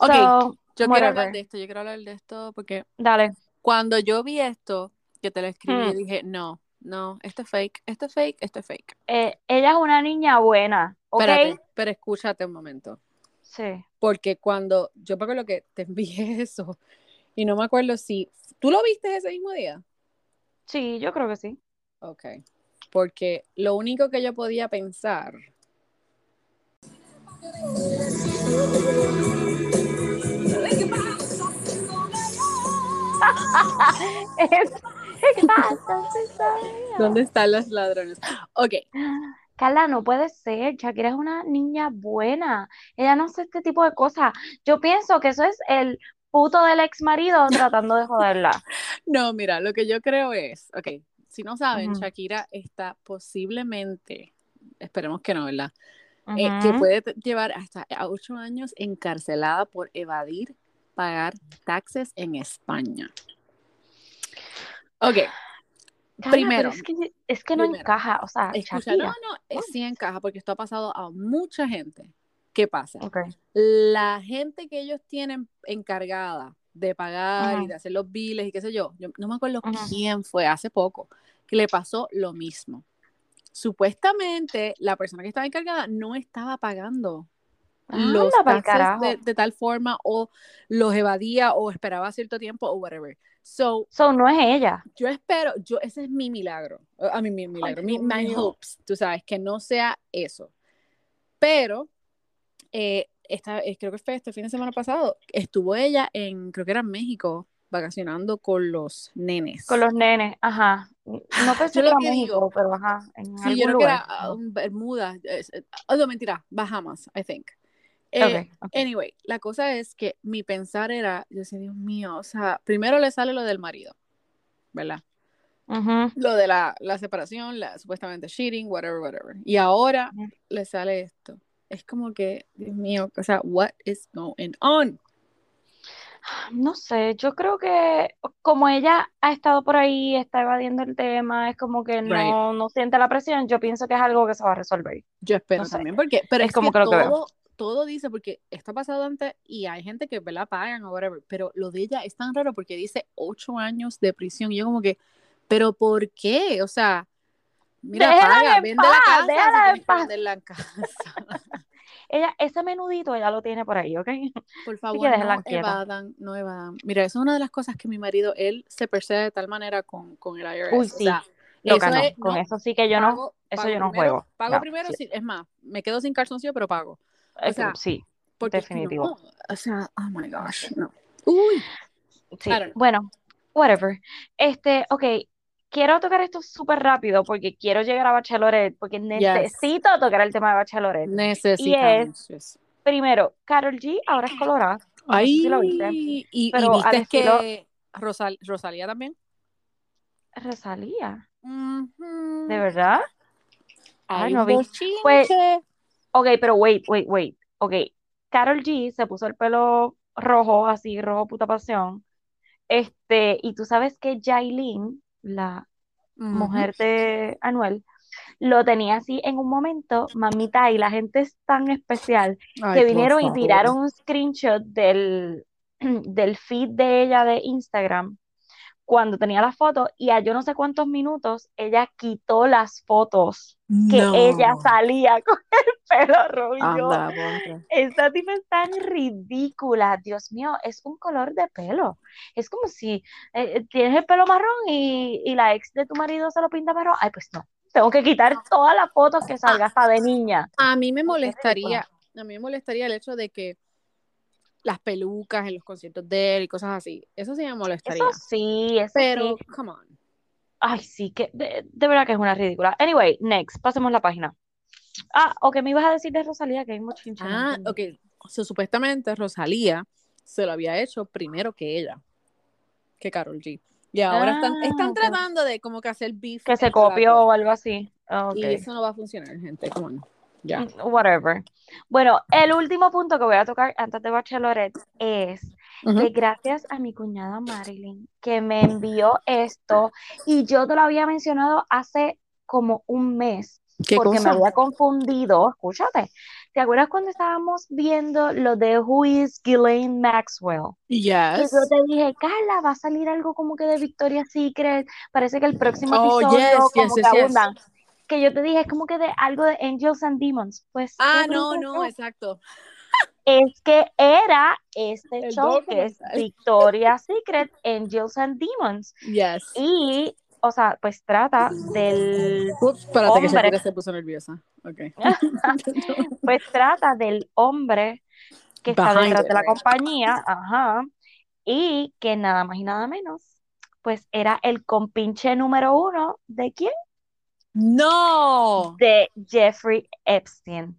C: Ok,
B: So,
C: Yo quiero hablar de esto, yo quiero hablar de esto porque
B: Dale.
C: cuando yo vi esto, que te lo escribí, yo dije, no, no, esto es fake, esto es fake, esto es fake.
B: Eh, ella es una niña buena, ¿ok?
C: Espérate, pero escúchate un momento.
B: Sí.
C: Porque cuando yo me acuerdo que te envié [LAUGHS] eso y no me acuerdo si tú lo viste ese mismo día.
B: Sí, yo creo que sí.
C: Ok. Porque lo único que yo podía pensar [LAUGHS] ¿Dónde están los ladrones? Ok,
B: Carla, no puede ser. Shakira es una niña buena. Ella no hace este tipo de cosas. Yo pienso que eso es el puto del ex marido tratando de joderla. [LAUGHS]
C: no, mira, lo que yo creo es, ok, si no saben. Shakira está posiblemente, esperemos que no, ¿verdad? Eh, que puede llevar hasta a ocho años encarcelada por evadir pagar taxes en España. Ok, primero,
B: es que, es que no
C: primero.
B: encaja. O sea,
C: escucha, no, no, eh, sí encaja porque esto ha pasado a mucha gente. ¿Qué pasa?
B: Ok.
C: La gente que ellos tienen encargada de pagar y de hacer los biles y qué sé yo. Yo no me acuerdo quién fue hace poco que le pasó lo mismo. Supuestamente la persona que estaba encargada no estaba pagando los taxes de, tal forma o los evadía o esperaba cierto tiempo o whatever. So,
B: So, no es ella.
C: yo espero, yo, ese es mi milagro, a mí mi milagro, mi, my hopes, tú sabes, que no sea eso. Pero, eh, esta, eh, creo que fue este fin de semana pasado, estuvo ella en, creo que era en México, vacacionando con los nenes.
B: Con los nenes, ajá. No pensé
C: Yo
B: que
C: lo
B: era
C: que
B: México,
C: digo-
B: pero ajá, en
C: Sí,
B: algún
C: yo creo que
B: lugar.
C: era um, Bermuda, oh, no, mentira, Bahamas, I think. Eh,
B: Ok, ok.
C: Anyway, la cosa es que mi pensar era, yo decía, Dios mío, o sea, primero le sale lo del marido, ¿verdad?
B: Ujú.
C: Lo de la, la separación, la supuestamente cheating, whatever, whatever. Y ahora
B: Ujú.
C: le sale esto. Es como que, Dios mío, o sea, what is going on?
B: No sé, yo creo que como ella ha estado por ahí, está evadiendo el tema, es como que no, no siente la presión, yo pienso que es algo que se va a resolver.
C: Yo espero
B: No sé.
C: también, porque, pero
B: Es
C: es,
B: como
C: que
B: veo.
C: todo, todo dice, porque esto ha pasado antes y hay gente que, ¿verdad? Pagan o whatever, pero lo de ella es tan raro porque dice ocho años de prisión y yo como que, ¿pero por qué? O sea, mira,
B: Déjala
C: paga,
B: en
C: vende la casa,
B: déjala en paz.
C: en casa. [LAUGHS]
B: Ella, ese menudito ya lo tiene por ahí, ¿ok?
C: Por [LAUGHS] favor, no evadan, no evadan. Mira, eso es una de las cosas que mi marido, él se percibe de tal manera con, con el IRS.
B: Uy,
C: o
B: sí,
C: sea,
B: Loca,
C: eso
B: no,
C: es,
B: con
C: no,
B: eso sí que yo no, eso yo no
C: primero,
B: juego.
C: pago
B: No,
C: primero,
B: sí,
C: sí, es más, me quedo sin calzoncillo, pero pago.
B: eh,
C: sea,
B: sí,
C: Porque
B: definitivo.
C: o sea, oh my gosh, no. Uy,
B: Sí, bueno, whatever. Este, ok, quiero tocar esto súper rápido porque quiero llegar a Bachelorette, porque necesito tocar el tema de Bachelorette.
C: necesitamos. yes.
B: Primero, Carol G ahora es colorada. No sé si lo viste.
C: Ay, y, y
B: Pero al
C: viste
B: estilo-
C: que Rosal, Rosalía también.
B: Rosalía. ¿de verdad? Ay, no vi. Pues-. Ok, pero wait, wait, wait. Ok, Carol G se puso el pelo rojo, así, rojo puta pasión. Este, y tú sabes que Yailin, la mujer de Anuel, lo tenía así en un momento, mamita, y la gente es tan especial
C: Ay,
B: que vinieron y tiraron un screenshot del, [CLEARS THROAT] del feed de ella de Instagram cuando tenía las fotos y a yo no sé cuántos minutos ella quitó las fotos que
C: No.
B: ella salía [LAUGHS] con el pelo yo,
C: Anda,
B: esta tipa es tan ridícula, Dios mío, es un color de pelo. Es como si eh, tienes el pelo marrón y, y la ex de tu marido se lo pinta marrón. Ay, pues no, tengo que quitar todas las fotos que salga hasta de niña.
C: A mí me molestaría, a mí me molestaría el hecho de que las pelucas en los conciertos de él y cosas así. Eso sí me molestaría.
B: Eso sí, eso
C: Pero,
B: sí.
C: come on.
B: Ay, sí, que de, de verdad que es una ridícula. Anyway, next, pasemos la página. Ah, o que me ibas a decir de Rosalía, que hay mucho
C: Ah, ok. So, supuestamente Rosalía se lo había hecho primero que ella, que Carol G. Y ahora están,
B: Ah,
C: están tratando de como que hacer beef.
B: Que se copió o algo así. Ah.
C: Y eso no va a funcionar, gente. Come on. Ya.
B: Mm, Whatever. Bueno, el último punto que voy a tocar antes de Bachelorette es que gracias a mi cuñada Marilyn, que me envió esto, y yo te lo había mencionado hace como un mes,
C: ¿Qué
B: porque me había confundido, escúchate, ¿te acuerdas cuando estábamos viendo lo de Who is Ghislaine Maxwell? Que
C: Yes.
B: yo te dije, Carla, va a salir algo como que de Victoria's Secret, parece que el próximo
C: Oh,
B: episodio
C: yes,
B: como
C: yes,
B: que
C: yes.
B: abundan. Que yo te dije, es como que de algo de Angels and Demons. Pues,
C: Ah, no, no, exacto.
B: Es que era este
C: El
B: show que es. Victoria's Secret, Angels and Demons.
C: Yes.
B: Y, o sea, pues trata del,
C: Ups, espérate que
B: hombre.
C: Shakira se puso nerviosa. Ok. [LAUGHS]
B: pues trata del hombre que está
C: Behind
B: detrás
C: it,
B: de la compañía, ajá, y que nada más y nada menos, pues era el compinche número uno de quién?
C: No.
B: De Jeffrey Epstein.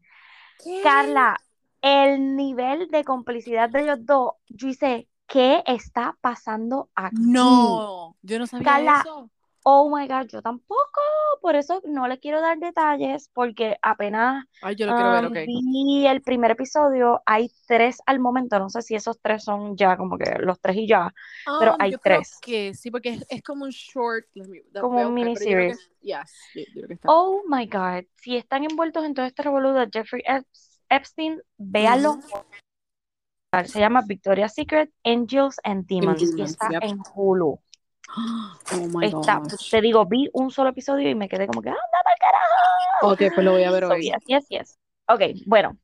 C: ¿Qué?
B: Carla, el nivel de complicidad de ellos dos, yo hice, ¿qué está pasando aquí?
C: No, yo no sabía
B: Carla,
C: eso.
B: Oh my God, yo tampoco, por eso no le quiero dar detalles, porque apenas
C: Ay, yo lo quiero ver,
B: um,
C: ok.
B: vi el primer episodio, hay tres al momento, no sé si esos tres son ya como que los tres y ya, pero
C: Um,
B: hay
C: yo creo
B: tres.
C: que sí, porque es, es como un short. let me- da-
B: Como un
C: creo
B: miniseries.
C: yes, creo.
B: Oh my God, si están envueltos en todo este revolú de Jeffrey Eps- Epstein, véanlo. Se llama Victoria's Secret, Angels and Demons. y
C: Demons,
B: está
C: yep.
B: en Hulu.
C: Oh my
B: Está,
C: gosh.
B: te digo, vi un solo episodio y me quedé como que, ¡anda pa'l carajo!
C: Ok, pues lo voy a ver
B: So,
C: hoy.
B: yes, yes, yes. Ok, bueno,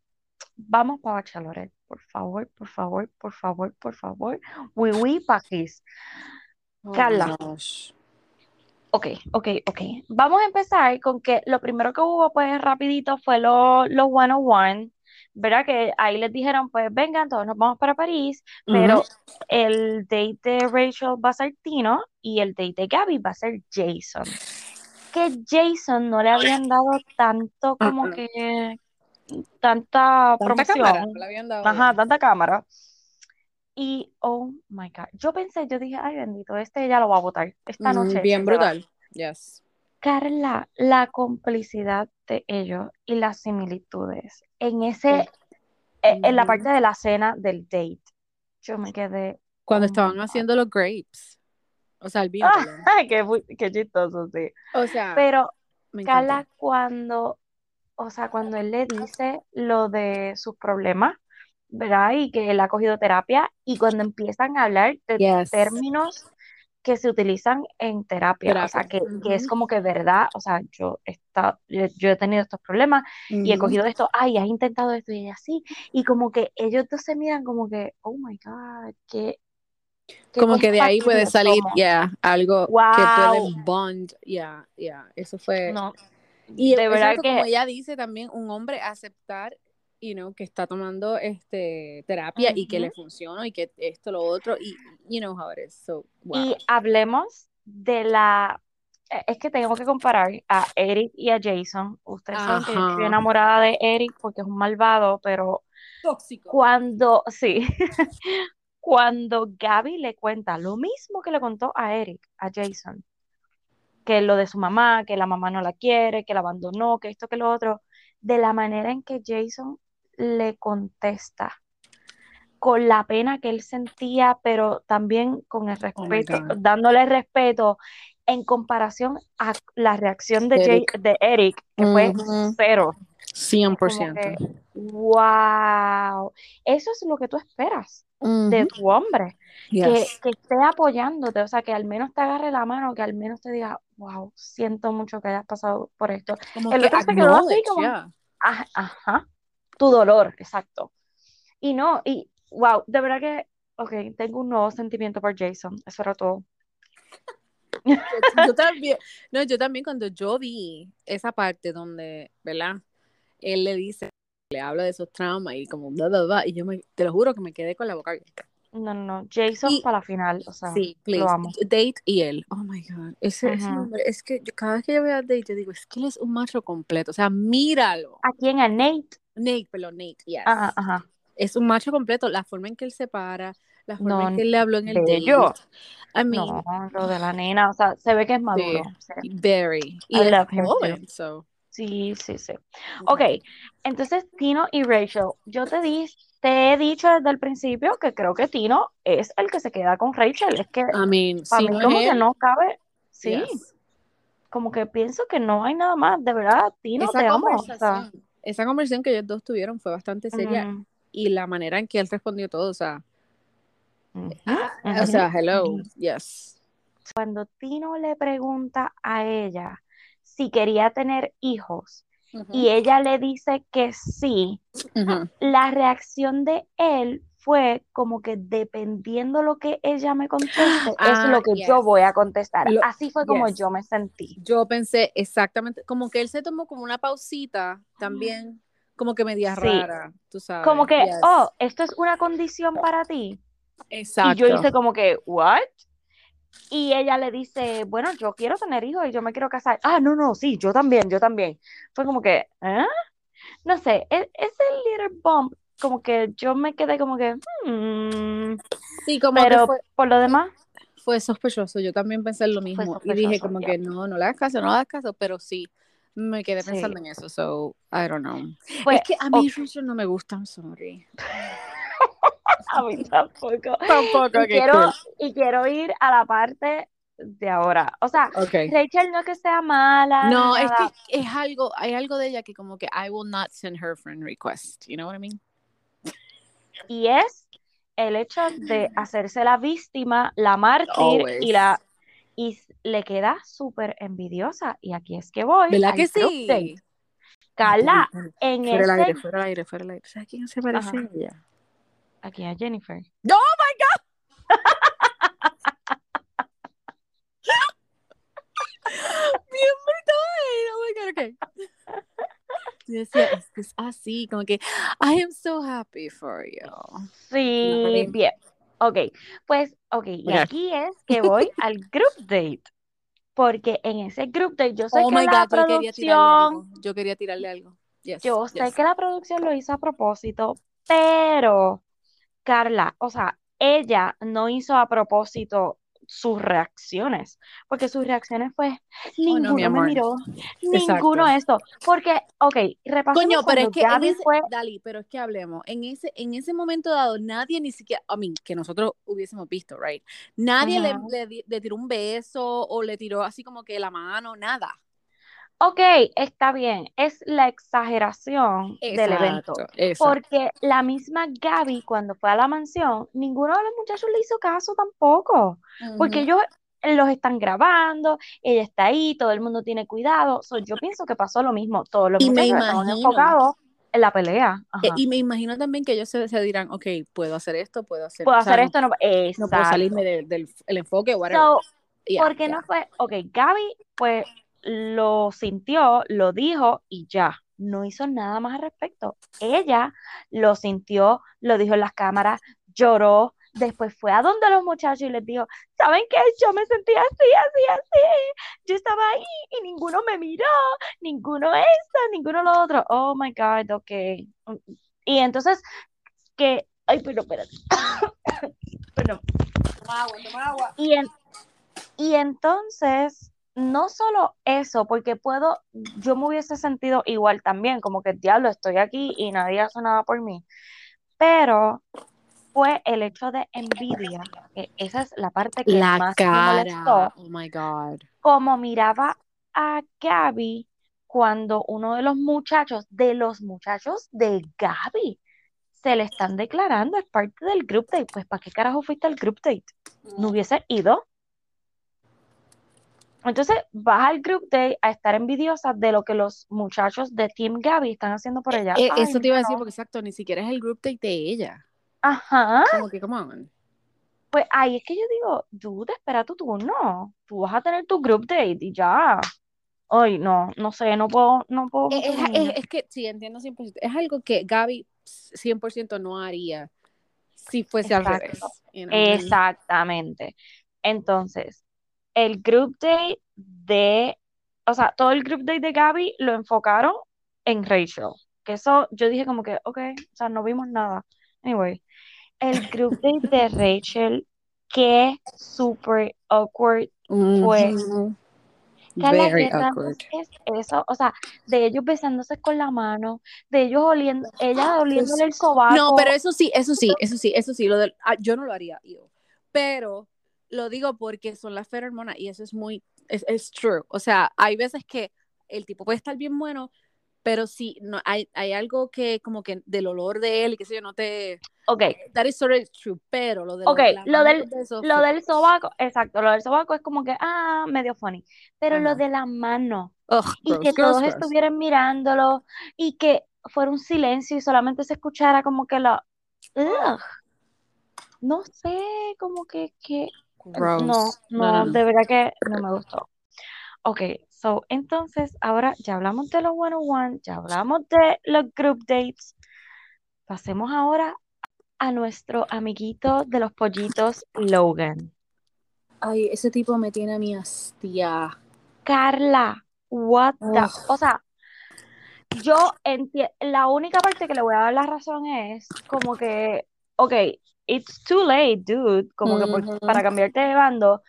B: vamos para Bachelorette. Por favor, por favor, por favor, por favor. Oui, oui, Paquis.
C: Oh
B: Carla.
C: gosh.
B: Ok, ok, ok. Vamos a empezar con que lo primero que hubo, pues rapidito, fue los los 101, ¿verdad? Que ahí les dijeron, pues vengan, todos nos vamos para París, pero el date de Rachel va a ser Tino y el date de Gabby va a ser Jason. Que Jason no le habían dado tanto como que tanta
C: Tanta
B: promoción,
C: no le habían dado.
B: ajá, tanta cámara. Y, oh my God, yo pensé, yo dije, ay bendito, este ya lo va a votar. Esta
C: Mm,
B: noche
C: bien brutal. Yes.
B: Carla, la complicidad de ellos y las similitudes en ese,
C: Sí.
B: e- en la parte de la cena del date, yo me quedé,
C: Cuando estaban haciendo los grapes. O sea, el [LAUGHS] vino,
B: Ah, qué, chistoso, sí.
C: O sea,
B: Pero. Carla, cuando, o sea, cuando él le dice lo de sus problemas, ¿verdad? Y que él ha cogido terapia, y cuando empiezan a hablar de
C: Yes.
B: términos que se utilizan en terapia, o sea,
C: Terapia.
B: que, que es como que verdad, o sea, yo he, estado- yo, yo he tenido estos problemas y he cogido esto, ay, has intentado esto y ella sí, y como que ellos dos se miran como que, oh my God, qué
C: Como que de ahí puede salir, ya, algo que
B: Wow,
C: puede bond, ya, ya, eso fue.
B: no,
C: Y
B: de verdad
C: exacto, como
B: que,
C: ella dice también, un hombre aceptar, you know, que está tomando este terapia y que le funciona y que esto, lo otro, y you know how it is, so, wow.
B: Y hablemos de la, eh, es que tengo que comparar a Eric y a Jason, ustedes saben que yo estoy enamorada de Eric porque es un malvado, pero
C: Tóxico.
B: Cuando, sí, [LAUGHS] cuando Gaby le cuenta lo mismo que le contó a Eric, a Jason, que lo de su mamá, que la mamá no la quiere, que la abandonó, que esto, que lo otro, de la manera en que Jason le contesta, con la pena que él sentía, pero también con el
C: Oh
B: respeto, dándole respeto en comparación a la reacción de, Jay-
C: Eric.
B: de Eric, que fue cero. Es como
C: 100%.
B: que, wow, eso es lo que tú esperas de tu hombre, que,
C: Yes.
B: que esté apoyándote, o sea, que al menos te agarre la mano, que al menos te diga, wow, siento mucho que hayas pasado por esto.
C: Como
B: El
C: que
B: otro se quedó así como,
C: yeah.
B: "Aj- ajá, tu dolor, exacto. Y no, y wow, de verdad que, ok, tengo un nuevo sentimiento por Jason, eso era todo.
C: Yo, yo [LAUGHS] también, no, yo también cuando yo vi esa parte donde, ¿verdad? Él le dice, le habla de esos traumas y como bla, bla, bla, y yo me, te lo juro que me quedé con la boca abierta.
B: No, no, no, Jason
C: Y
B: para la final, o sea,
C: sí,
B: lo
C: please,
B: amo.
C: Date y él, oh my God, ese, hombre, es que yo, cada vez que yo veo a Date, yo digo, es que él es un macho completo, o sea, míralo.
B: ¿A quién? ¿A Nate?
C: Nate, perdón, Nate, yes.
B: Ah, ajá.
C: Es un macho completo, la forma en que él se para, la forma en que él le habló en el
B: bello.
C: I mean,
B: No, lo de la nena, o sea, se ve que es maduro.
C: very. Y
B: I love him
C: joven, so.
B: Sí, sí, sí. Ok, entonces Tino y Rachel, yo te di, te he dicho desde el principio que creo que Tino es el que se queda con Rachel. Es que
C: I mean,
B: para
C: si
B: mí
C: no
B: como que no cabe, sí,
C: yes.
B: como que pienso que no hay nada más. De verdad, Tino,
C: Esa
B: te amo. O sea,
C: esa conversación que ellos dos tuvieron fue bastante seria y la manera en que él respondió todo, o sea, ah, o sea, hello, yes.
B: Cuando Tino le pregunta a ella si quería tener hijos y ella le dice que sí, la reacción de él fue como que dependiendo lo que ella me conteste, [GASPS] es
C: Ah,
B: lo que yo voy a contestar.
C: Lo-
B: Así fue como
C: yes.
B: yo me sentí.
C: Yo pensé exactamente, como que él se tomó como una pausita también, como que media
B: Sí,
C: rara, tú
B: como
C: sabes.
B: que,
C: Yes.
B: oh, esto es una condición para ti. Y yo
C: Exacto.
B: hice como que, ¿what? Y ella le dice, bueno, yo quiero tener hijos y yo me quiero casar. Ah, no, no, sí, yo también, yo también. Fue como que, ¿eh? No sé, e- ese little bump, como que yo me quedé como que, hmm.
C: Sí, como que
B: Pero
C: fue,
B: por lo demás,
C: fue sospechoso. Yo también pensé en lo mismo y dije como que no, no le hagas caso, no le hagas caso, pero sí, me quedé
B: Sí,
C: pensando en eso, so, I don't know. Es que a mí Rachel no me gusta, I'm sorry. [LAUGHS]
B: a mí tampoco.
C: Tampoco,
B: Y quiero,
C: cool.
B: y quiero ir a la parte de ahora. O sea. Rachel no es que sea mala
C: No, es que es algo, hay algo de ella que como que I will not send her friend request, you know what I mean?
B: Y es el hecho de hacerse la víctima, la mártir
C: Always.
B: y la y le queda súper envidiosa. Y aquí es que voy.
C: ¿Verdad que sí?
B: date. Carla, en
C: Fuera el aire, fuera el aire, fuera el aire. ¿Sabes a quién se parece
B: Ajá.
C: ella?
B: aquí a Jennifer.
C: ¡Oh, my Bien brutal. Oh my God, ok. Yo decía, es que es así, como que, I am so happy for you.
B: Sí,
C: Vale.
B: bien. Ok, pues, ok, y aquí es que voy al group date. Porque en ese group date, yo sé
C: Oh
B: que
C: my
B: la
C: God, yo quería tirarle
B: producción,
C: algo. Yo quería tirarle algo. Yes,
B: yo sé
C: yes.
B: que la producción lo hizo a propósito, pero Carla, o sea, ella no hizo a propósito sus reacciones, porque sus reacciones fue,
C: Oh, no, mi
B: ninguno me miró,
C: Exacto.
B: ninguno esto, porque, ok, repasemos
C: Coño, pero es que ese,
B: fue,
C: Dali, pero es que hablemos, en ese, en ese momento dado, nadie ni siquiera, I mean, que nosotros hubiésemos visto, right? Nadie le, le, le tiró un beso o le tiró así como que la mano, nada.
B: Ok, está bien, es la exageración del evento.
C: Exacto.
B: Porque la misma Gaby, cuando fue a la mansión, ninguno de los muchachos le hizo caso tampoco. Porque ellos los están grabando, ella está ahí, todo el mundo tiene cuidado. So, yo pienso que pasó lo mismo. Todos los
C: Y
B: muchachos estaban enfocados en la pelea.
C: Eh,
B: Ajá.
C: Y me imagino también que ellos se, se dirán, ok, puedo hacer esto, puedo hacer,
B: Puedo hacer
C: no,
B: esto, no,
C: no puedo salirme de- del el enfoque, whatever.
B: So,
C: Yeah,
B: ¿por qué
C: yeah.
B: no fue? Ok, Gaby, pues lo sintió, lo dijo y ya. No hizo nada más al respecto. Ella lo sintió, lo dijo en las cámaras, lloró. Después fue a donde los muchachos y les dijo, ¿saben qué? Yo me sentía así, así, así. Yo estaba ahí y ninguno me miró, ninguno esto, ninguno lo otro. Oh my God, ok. Y entonces, que, ay, pero espérate. [COUGHS] Perdón.
C: Toma agua, toma agua.
B: Y, en- y entonces, no solo eso, porque puedo, yo me hubiese sentido igual también, como que diablo, estoy aquí y nadie hace nada por mí. Pero fue el hecho de envidia, que esa es la parte que
C: La
B: más me molestó,
C: cara, oh my God.
B: como miraba a Gaby cuando uno de los muchachos, de los muchachos de Gaby, se le están declarando, es parte del group date. Pues, ¿para qué carajo fuiste al group date? ¿No hubiese ido? Entonces vas al group date a estar envidiosa de lo que los muchachos de Team Gaby están haciendo por ella.
C: Eh,
B: Ay,
C: eso te iba a decir porque exacto, ni siquiera es el group date de ella.
B: Ajá.
C: Como que, come on.
B: Pues ahí es que yo digo, dude, espera tu turno. Tú vas a tener tu group date y ya. Ay, no, no sé, no puedo, no puedo
C: Es,
B: mucho
C: es- que sí, entiendo 100%. Es algo que Gaby 100% no haría si fuese al revés. you know?
B: Exactamente. Entonces, el group date de, o sea, todo el group date de Gaby lo enfocaron en Rachel. Que eso yo dije como que, ok, o sea, no vimos nada. Anyway, el group date de [LAUGHS] Rachel, qué super awkward fue.
C: Ujú.
B: Carla,
C: Very
B: ¿qué rayos
C: awkward.
B: es eso? O sea, de ellos besándose con la mano, de ellos oliendo, ella oliéndole el sobaco.
C: No, pero eso sí, eso sí, eso sí, eso sí, lo del, ah, yo no lo haría, yo. Pero lo digo porque son las feromonas y eso es muy, es, es true. O sea, hay veces que el tipo puede estar bien bueno, pero si no, hay, hay algo que como que del olor de él y qué sé yo, no te...
B: Ok,
C: That is sort of true, pero lo de
B: Ok,
C: la
B: lo del-
C: besos,
B: lo del sobaco, exacto, lo del sobaco es como que, ah, medio funny. Pero lo de la mano,
C: Ugh,
B: y
C: gross,
B: que
C: gross,
B: todos
C: gross.
B: estuvieran mirándolo, y que fuera un silencio y solamente se escuchara como que la, ugh, no sé, como que, que,
C: Gross.
B: no,
C: No,
B: no,
C: no, no.
B: de verdad que no me gustó. Ok, so, entonces, ahora ya hablamos de los one-on-one, ya hablamos de los group dates, pasemos ahora a nuestro amiguito de los pollitos, Logan.
C: Ay, ese tipo me tiene a mi hastia.
B: Carla, what the,
C: Ugh.
B: o sea, yo entiendo, la única parte que le voy a dar la razón es como que, ok, it's too late, dude, como que por- para cambiarte de bando,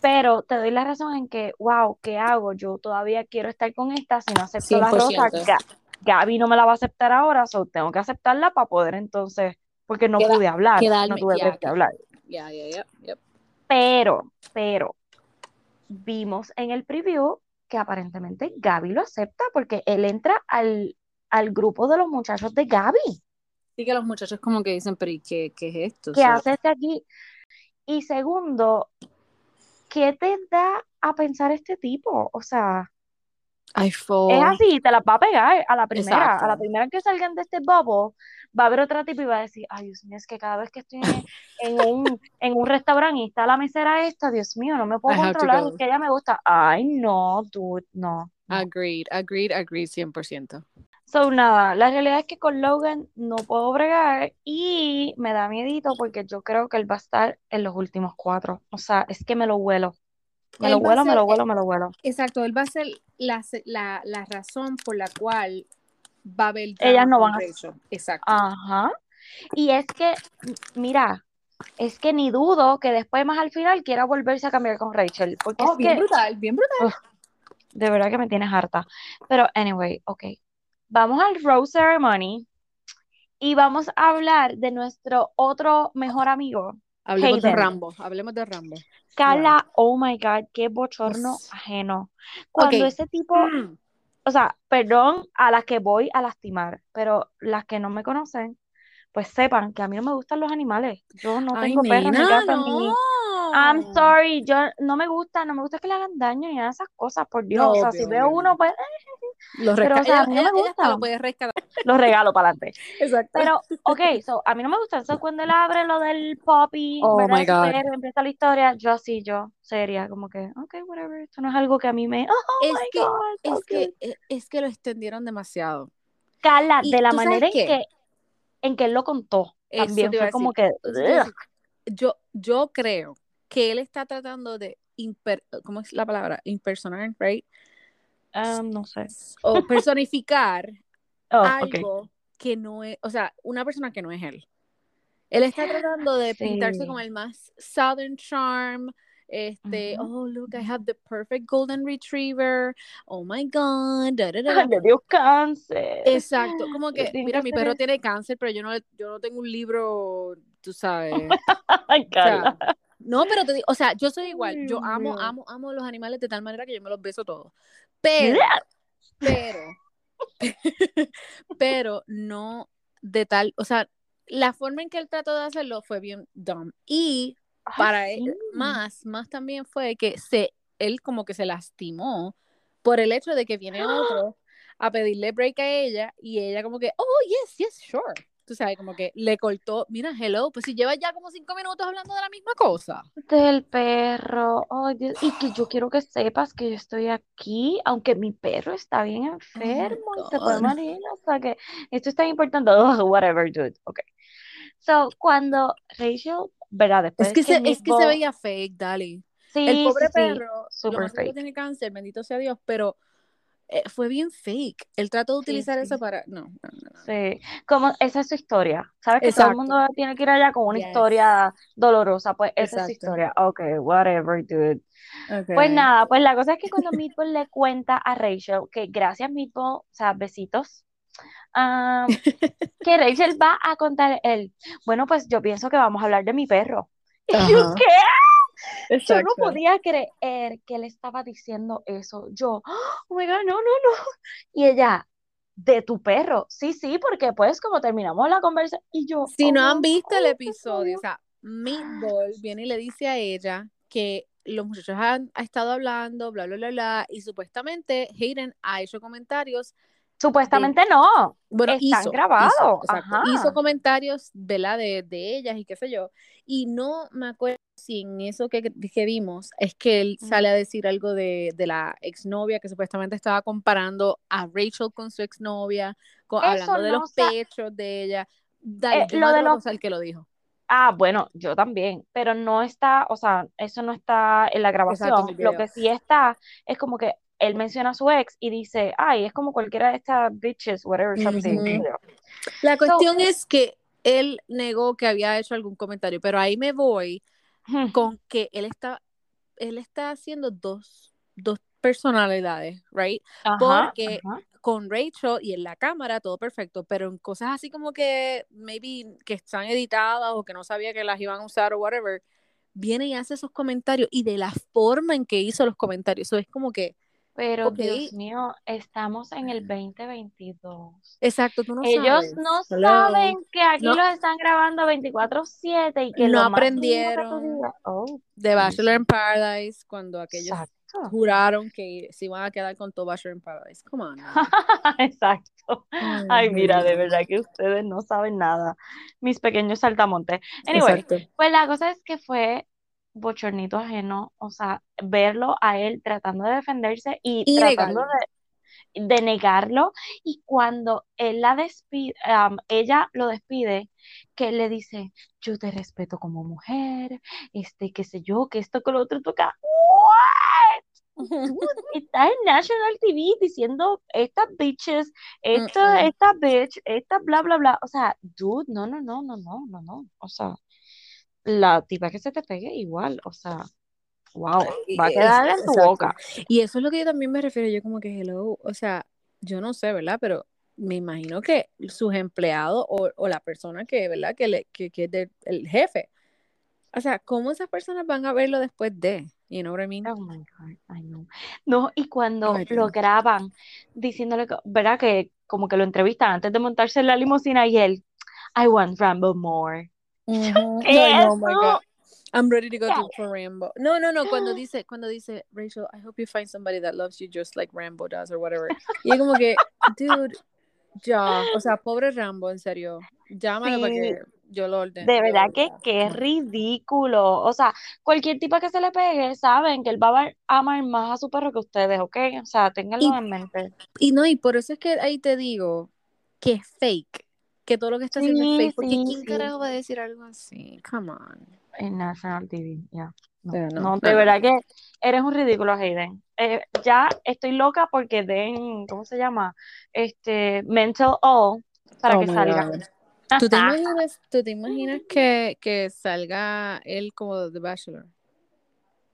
B: pero te doy la razón en que, wow, ¿qué hago? Yo todavía quiero estar con esta, si no acepto la rosa,
C: 100%.
B: Ga- Gaby no me la va a aceptar ahora, so tengo que aceptarla para poder entonces, porque no
C: Queda-
B: pude hablar, no tuve de
C: que-
B: hablar.
C: Ya. yep.
B: Pero, pero, vimos en el preview que aparentemente Gaby lo acepta porque él entra al, al grupo de los muchachos de Gaby.
C: Sí, que los muchachos como que dicen, pero ¿y qué, qué es esto?
B: ¿qué
C: So,
B: haces aquí? Y segundo, ¿qué te da a pensar este tipo? O sea,
C: I fall.
B: es así, te las va a pegar a la primera, a la primera que salgan de este bubble, va a haber otra tipo y va a decir, ay, Dios mío, es que cada vez que estoy en, en un, en un restaurante y está la mesera esta, Dios mío, no me puedo
C: I
B: controlar, es que ella me gusta. Ay, no, dude, no, no.
C: Agreed, agreed, agreed 100%.
B: So, nada, la realidad es que con Logan no puedo bregar y me da miedito porque yo creo que él va a estar en los últimos cuatro. O sea, es que me lo huelo. Me
C: Él
B: lo huelo, me lo huelo, me lo huelo.
C: Exacto, él va a ser la, la, la razón por la cual va a haber
B: Ellas no van a-.
C: Exacto.
B: Ajá. Y es que, mira, es que ni dudo que después más al final quiera volverse a cambiar con Rachel. Porque
C: Oh,
B: es
C: bien
B: que
C: brutal, bien brutal.
B: de verdad que me tienes harta. Pero, anyway, ok. Vamos al Rose Ceremony y vamos a hablar de nuestro otro mejor amigo.
C: Hablemos de. Rambo, hablemos de Rambo.
B: Carla, oh my God, qué bochorno
C: Uf.
B: ajeno. Cuando ese tipo, o sea, perdón a las que voy a lastimar, pero las que no me conocen, pues sepan que a mí no me gustan los animales. Yo no
C: Ay,
B: tengo perros ni gatos ni... I'm sorry, yo no me gusta, no me gusta que le hagan daño ni nada de esas cosas, por Dios.
C: No,
B: o sea,
C: obvio,
B: si veo
C: obvio,
B: uno,
C: no.
B: pues [LAUGHS]
C: Los
B: Pero, o sea, a mí no me gusta.
C: lo puede rescatar. [LAUGHS]
B: los regalo para adelante.
C: Exacto.
B: Pero, ok, so, a mí no me gusta eso [LAUGHS] cuando él abre lo del poppy,
C: Oh my God.
B: Super, empieza la historia, yo así, yo, seria, como que, ok, whatever, esto no es algo que a mí me, oh
C: es
B: my
C: que,
B: God,
C: es que,
B: cute.
C: eh, es que lo extendieron demasiado.
B: Carla,
C: y
B: de la manera en que, en que él lo contó,
C: Eso
B: también fue como que.
C: Yo, yo creo que él está tratando de imper- ¿cómo es la palabra? Impersonar, right?
B: Ah, no sé.
C: O personificar [LAUGHS]
B: Oh,
C: algo que no es, o sea, una persona que no es él. Él está tratando de pintarse como el más Southern Charm. Este, oh, look, I have the perfect golden retriever. Oh my God. da, da, da,
B: Ay,
C: da.
B: le dio cáncer.
C: Exacto, como que, mira,
B: que
C: mi perro tiene cáncer, pero yo no, yo no tengo un libro, tú sabes. [LAUGHS]
B: Ay,
C: O sea,
B: Carla.
C: No, pero te digo, o sea, yo soy igual. Yo amo, amo, amo los animales de tal manera que yo me los beso todos. Pero, pero, [LAUGHS] pero no de tal, o sea, la forma en que él trató de hacerlo fue bien dumb. Y
B: Ay,
C: para
B: sí.
C: él, más, más también fue que se, él como que se lastimó por el hecho de que viene [GASPS] otro a pedirle break a ella y ella como que, oh, yes, yes, sure. Tú sabes, como que le cortó, mira, hello, pues si lleva ya como cinco minutos hablando de la misma cosa.
B: Del perro. Ay, Dios. Y que yo quiero que sepas que yo estoy aquí, aunque mi perro está bien enfermo y se puede morir. O sea que esto es tan importante. Ugh, [LAUGHS] whatever, dude. Ok. So, cuando Rachel, ¿verdad? Después
C: Es que, se, es que se veía fake, Dali.
B: Sí,
C: el pobre
B: sí,
C: perro, lo
B: super
C: más seguro
B: fake.
C: tiene cáncer, bendito sea Dios, pero eh, fue bien fake. Él trató de utilizar
B: sí.
C: eso para. No, no, no, no.
B: Sí, como esa es su historia. ¿Sabes que todo el mundo tiene que ir allá con una
C: Yes.
B: historia dolorosa? Pues esa es su historia. Ok, whatever, dude.
C: Okay.
B: Pues nada, pues la cosa es que cuando Meatball le cuenta a Rachel que gracias Meatball, o sea, besitos, [LAUGHS] que Rachel va a contar él. Bueno, pues yo pienso que vamos a hablar de mi perro. [LAUGHS] Y yo,
C: Ajá.
B: ¿Qué? Yo no
C: Exacto.
B: podía creer que él estaba diciendo eso. Yo, oh my God, no, no, no. Y ella, de tu perro. Sí, sí, porque pues como terminamos la conversación y yo,
C: Si no
B: oh,
C: han visto el
B: oh,
C: episodio, o sea, Meatball viene y le dice a ella que los muchachos han ha estado hablando, bla, bla, bla, bla, y supuestamente Hayden ha hecho comentarios
B: Supuestamente no.
C: Bueno,
B: Están
C: hizo,
B: grabados,
C: hizo, exacto.
B: ajá.
C: Hizo comentarios, ¿verdad? De, de ellas y qué sé yo. Y no me acuerdo si en eso que, que vimos es que él sale a decir algo de, de la exnovia que supuestamente estaba comparando a Rachel con su exnovia, con, hablando de
B: no
C: los
B: sa-
C: pechos de ella. Dale,
B: Eh,
C: yo
B: lo de los-
C: pensar que lo dijo.
B: Ah, bueno, yo también, pero no está, o sea, eso no está en la
C: Exacto, en
B: grabación.
C: el
B: Lo que sí está es como que él menciona a su ex y dice, ay, es como cualquiera de estas bitches, whatever, something.
C: La
B: So,
C: cuestión es que él negó que había hecho algún comentario, pero ahí me voy con que él está, él está haciendo dos, dos personalidades, right?
B: Ajá,
C: Porque
B: ajá.
C: con Rachel y en la cámara todo perfecto, pero en cosas así como que maybe que están editadas o que no sabía que las iban a usar o whatever, viene y hace esos comentarios y de la forma en que hizo los comentarios, eso es como que
B: Pero. Dios mío, estamos en el 2022.
C: Exacto, tú no
B: Ellos
C: sabes.
B: no
C: Hello.
B: saben que aquí
C: No.
B: los están grabando 24/7 y que
C: No aprendieron.
B: oh,
C: The Bachelor in Paradise, cuando aquellos
B: exacto,
C: juraron que se iban a quedar con todo Bachelor in Paradise. Come on. [LAUGHS]
B: exacto.
C: Ay,
B: mira, de verdad que ustedes no saben nada, mis pequeños saltamontes. Anyway,
C: Exacto.
B: pues la cosa es que fue bochornito ajeno, o sea, verlo a él tratando de defenderse y
C: Y
B: tratando de, de negarlo y cuando él la despide, ella lo despide, que le dice, yo te respeto como mujer, este, qué sé yo, que esto, que lo otro, toca, [LAUGHS] está en National TV diciendo estas bitches, esta, esta bitch, esta bla, bla, bla. O sea, dude, no, no, no, no, no, no, no. O sea, la tipa que se te pegue igual, o sea, wow, va a quedar en tu
C: exacto.
B: boca.
C: Y eso es lo que yo también me refiero, yo como que hello, o sea, yo no sé, ¿verdad? Pero me imagino que sus empleados o, o la persona que, ¿verdad? Que, le, que, que es del- el jefe, o sea, ¿cómo esas personas van a verlo después de? You know what I mean?
B: Oh my God, I know. No, y cuando
C: Ay,
B: lo graban diciéndole, que- ¿verdad? Que como que lo entrevistan antes de montarse en la limusina y él, I want Rambo more.
C: Ujú.
B: ¿Qué
C: Ay,
B: es
C: oh my? God. I'm ready to go to Rambo. No, no, no, cuando [GASPS] dice, cuando dice, Rachel, I hope you find somebody that loves you just like Rambo does or whatever. Y es como que, dude, ya, o sea, pobre Rambo, en serio, llámalo para
B: Sí,
C: que yo lo ordene.
B: de verdad que qué ridículo. O sea, cualquier tipa que se le pegue, saben que él va a amar- amar más a su perro que ustedes, ¿ok? O sea, ténganlo
C: Y,
B: en mente.
C: y no, y por eso es que ahí te digo que es fake, que todo lo que está haciendo es
B: Sí,
C: fake, porque
B: sí,
C: ¿quién
B: sí.
C: carajo va a decir algo así? Come on.
B: En National TV, ya. No,
C: no,
B: de
C: no.
B: verdad que eres un ridículo, Hayden. Eh, ya estoy loca porque den, ¿cómo se llama? Este, Mental All para
C: Oh
B: que salga.
C: ¿Tú te imaginas, tú te imaginas que, que salga él como The Bachelor?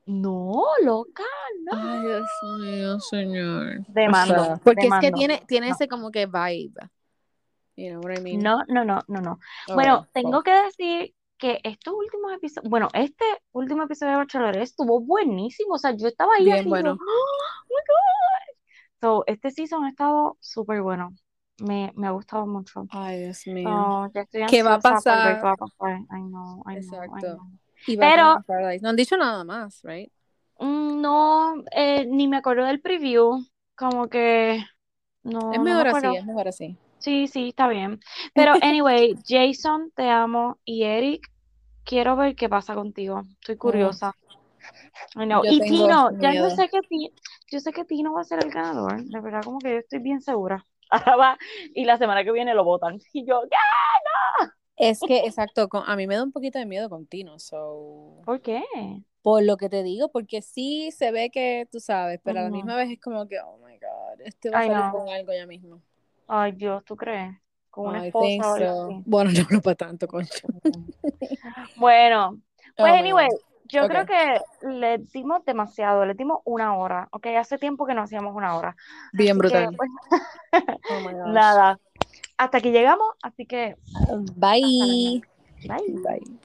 B: No, loca, no.
C: Ay, Dios mío, señor. O
B: Demando,
C: sea, porque es que tiene, tiene
B: No.
C: ese como que vibe. You know what I mean?
B: No, no, no, no, no.
C: Oh,
B: Bueno, tengo
C: oh.
B: que decir que estos últimos episodios, bueno, este último episodio de Bachelor estuvo buenísimo. O sea, yo estaba ahí
C: Bien
B: así, yo. "Oh my God". So, este season ha estado súper bueno. Me, me ha gustado mucho.
C: Ay, Dios mío.
B: Estoy
C: ¿Qué va a pasar?
B: va a pasar. I know, I know, I
C: Exacto.
B: know.
C: Y
B: Pero-.
C: No han dicho nada más, right?
B: Mm, No, eh, ni me acuerdo del preview. Como que no,
C: es
B: no me
C: mejor así, es mejor así.
B: Sí, sí, está bien. Pero anyway, Jason, te amo. Y Eric, quiero ver qué pasa contigo. Estoy curiosa.
C: Yo
B: Y Tino, ya yo sé que Ti- yo sé que Tino va a ser el ganador. De verdad, como que yo estoy bien segura. [LAUGHS] Ahora va, y la semana que viene lo votan. [LAUGHS] Y yo, ¿qué?
C: Es que, exacto, con- a mí me da un poquito de miedo con Tino, so...
B: ¿Por qué?
C: Por lo que te digo, porque sí se ve que tú sabes, pero a la misma vez es como que, oh my God, este va a salir
B: no.
C: con algo ya mismo.
B: Ay, Dios, ¿tú crees? Con una
C: I
B: esposa
C: think
B: o algo
C: so.
B: así.
C: Bueno, no, no para tanto, concha. [LAUGHS]
B: Bueno, pues
C: Oh my
B: anyway, yo creo que le dimos demasiado, le dimos una hora, ok, hace tiempo que no hacíamos una hora.
C: Bien
B: Así que,
C: brutal.
B: pues, [LAUGHS]
C: Oh [LAUGHS]
B: nada, hasta aquí llegamos, así que
C: Bye.
B: bye.
C: Bye.